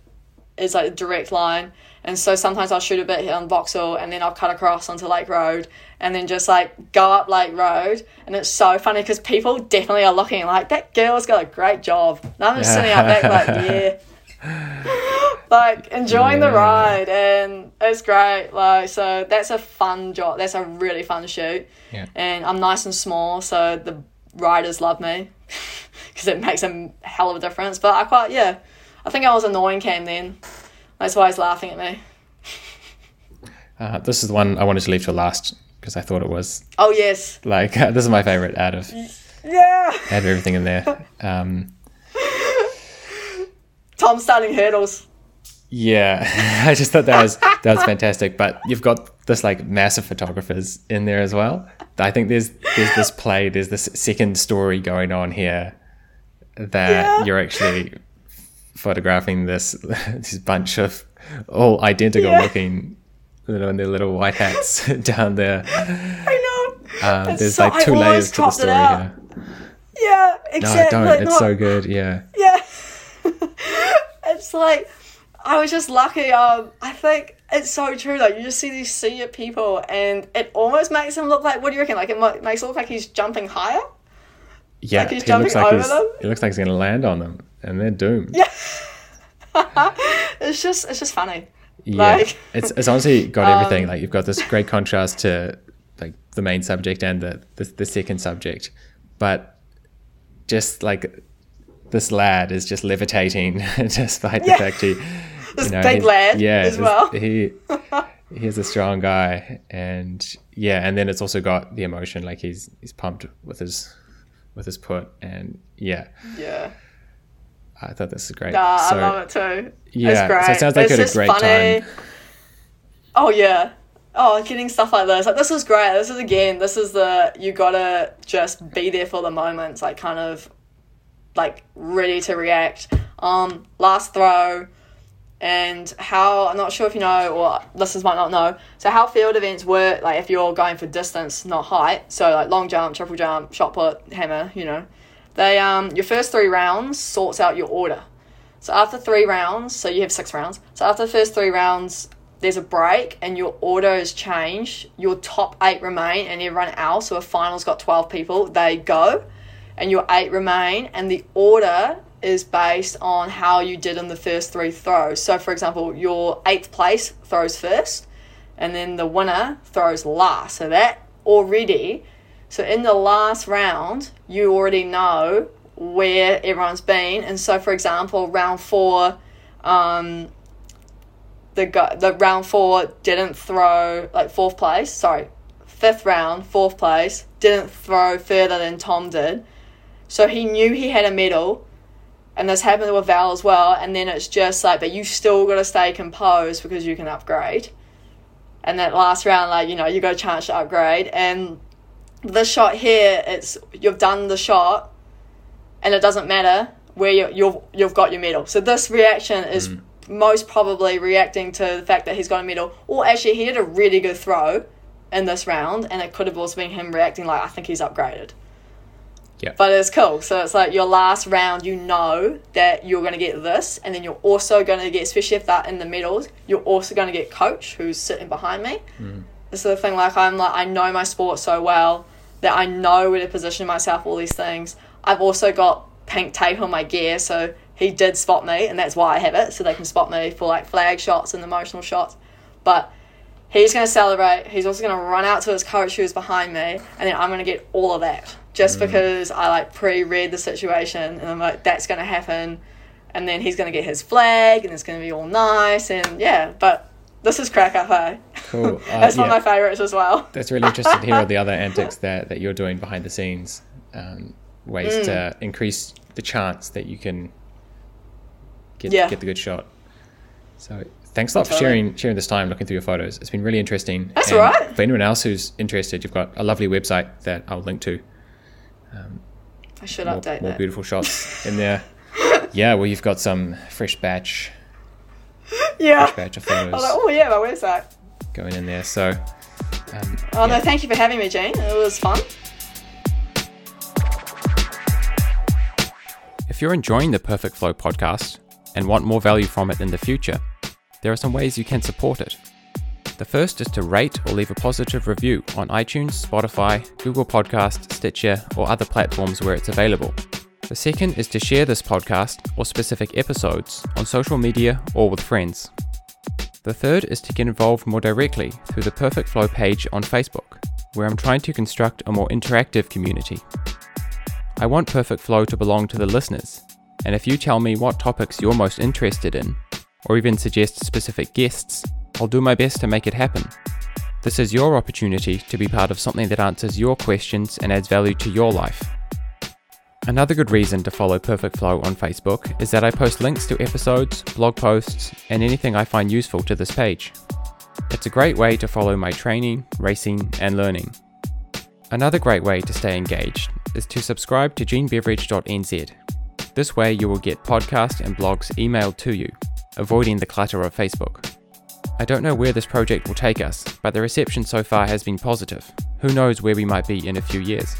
is like a direct line. And so sometimes I'll shoot a bit on Vauxhall and then I'll cut across onto Lake Road and then just like go up Lake Road. And it's so funny because people definitely are looking like that girl's got a great job. And I'm just sitting out back like, <laughs> yeah <laughs> like enjoying the ride and it's great like so that's a fun job that's a really fun shoot Yeah. and i'm nice and small so the riders love me <laughs> because it makes a hell of a difference but i quite yeah I think I was annoying Cam then. That's why he's laughing at me. Uh, this is the one I wanted to leave to last because I thought it was Oh yes. like this is my favorite out of Yeah. out of everything in there. <laughs> Um, Tom starting hurdles. yeah, <laughs> I just thought that was that was fantastic. But you've got this like massive photographers in there as well. I think there's there's this play, there's this second story going on here that Yeah. you're actually photographing this <laughs> this bunch of all identical Yeah. looking you know in their little white hats <laughs> down there. I know. Um, there's so- like two layers to the story here. Yeah, No, exactly. don't. like, It's not- so good. Yeah. Yeah. <laughs> it's like I was just lucky. Um, I think it's so true though. You just see these sea people, and it almost makes him look like. What do you reckon? Like it makes it look like he's jumping higher. Yeah. Like he's he looks jumping like over he's. them? He looks like he's going to land on them, and they're doomed. Yeah. <laughs> it's just it's just funny. Yeah, Like- it's it's honestly got everything. Um, like you've got this great contrast to like the main subject and the the, the second subject, but just like this lad is just levitating <laughs> despite the fact he, <laughs> This you know, big lad yeah, as well. he he's a strong guy, and yeah, and then it's also got the emotion. Like he's he's pumped with his with his put, and yeah, Yeah. I thought this is great. Nah, So- I love it too. Yeah, it's so it sounds like it's you had a great funny. time. Oh yeah. Oh, getting stuff like this. Like this is great. This is again. This is the you gotta just be there for the moments. Like kind of, like ready to react. Um, last throw, and how I'm not sure if you know or listeners might not know. So how field events work. Like if you're going for distance, not height. So like long jump, triple jump, shot put, hammer. You know, they um your first three rounds sorts out your order. So after three rounds, so you have six rounds. So after the first three rounds, there's a break and your order is changed. Your top eight remain and everyone else, so a final's got 12 people, they go. And your eight remain, and the order is based on how you did in the first three throws. So, for example, your eighth place throws first, and then the winner throws last. So, that already, so in the last round, you already know where everyone's been. And so, for example, round four, um, the guy, the round four didn't throw like fourth place. Sorry, fifth round, fourth place didn't throw further than Tom did. So he knew he had a medal, and this happened with Val as well. And then it's just like, but you still got to stay composed because you can upgrade. And that last round, like you know, you got a chance to upgrade. And this shot here, it's you've done the shot, and it doesn't matter where you, you've you've got your medal. So this reaction is mm. most probably reacting to the fact that he's got a medal, or actually he did a really good throw in this round, and it could have also been him reacting like I think he's upgraded. Yeah. But it's cool. So it's like your last round, you know that you're going to get this, and then you're also going to get, especially if that in the medals, you're also going to get coach who's sitting behind me. Mm. This is the thing. Like I'm like I know my sport so well that I know where to position myself. All these things. I've also got pink tape on my gear, so he did spot me, and that's why I have it, so they can spot me for like flag shots and emotional shots. But he's going to celebrate. He's also going to run out to his coach who's behind me, and then I'm going to get all of that just mm. because I like pre-read the situation, and I'm like, that's going to happen. And then he's going to get his flag, and it's going to be all nice, and yeah. But this is crack up, hey? Cool. <laughs> Uh, that's one yeah. of my favorites as well. That's really interesting to hear all the other <laughs> antics that, that you're doing behind the scenes, um, ways Mm. to increase the chance that you can get Yeah. get the good shot. So thanks a lot for sharing sharing this time looking through your photos. It's been really interesting. That's And all right. For anyone else who's interested, you've got a lovely website that I'll link to. I should More, update more that. beautiful shots in there. <laughs> yeah, well, you've got some fresh batch <laughs> Yeah. batch of I was like, oh yeah, my website. going in there. So um, Oh yeah. no, thank you for having me, Gene. It was fun. If you're enjoying the Perfect Flow podcast and want more value from it in the future, there are some ways you can support it. The first is to rate or leave a positive review on iTunes, Spotify, Google Podcast, Stitcher, or other platforms where it's available. The second is to share this podcast or specific episodes on social media or with friends. The third is to get involved more directly through the Perfect Flow page on Facebook, where I'm trying to construct a more interactive community. I want Perfect Flow to belong to the listeners, And if you tell me what topics you're most interested in, or even suggest specific guests, I'll do my best to make it happen. This is your opportunity to be part of something that answers your questions and adds value to your life. Another good reason to follow Perfect Flow on Facebook is that I post links to episodes, blog posts, and anything I find useful to this page. It's a great way to follow my training, racing, and learning. Another great way to stay engaged is to subscribe to genebeveridge.nz. This way, you will get podcasts and blogs emailed to you, avoiding the clutter of Facebook. I don't know where this project will take us, but the reception so far has been positive. Who knows where we might be in a few years?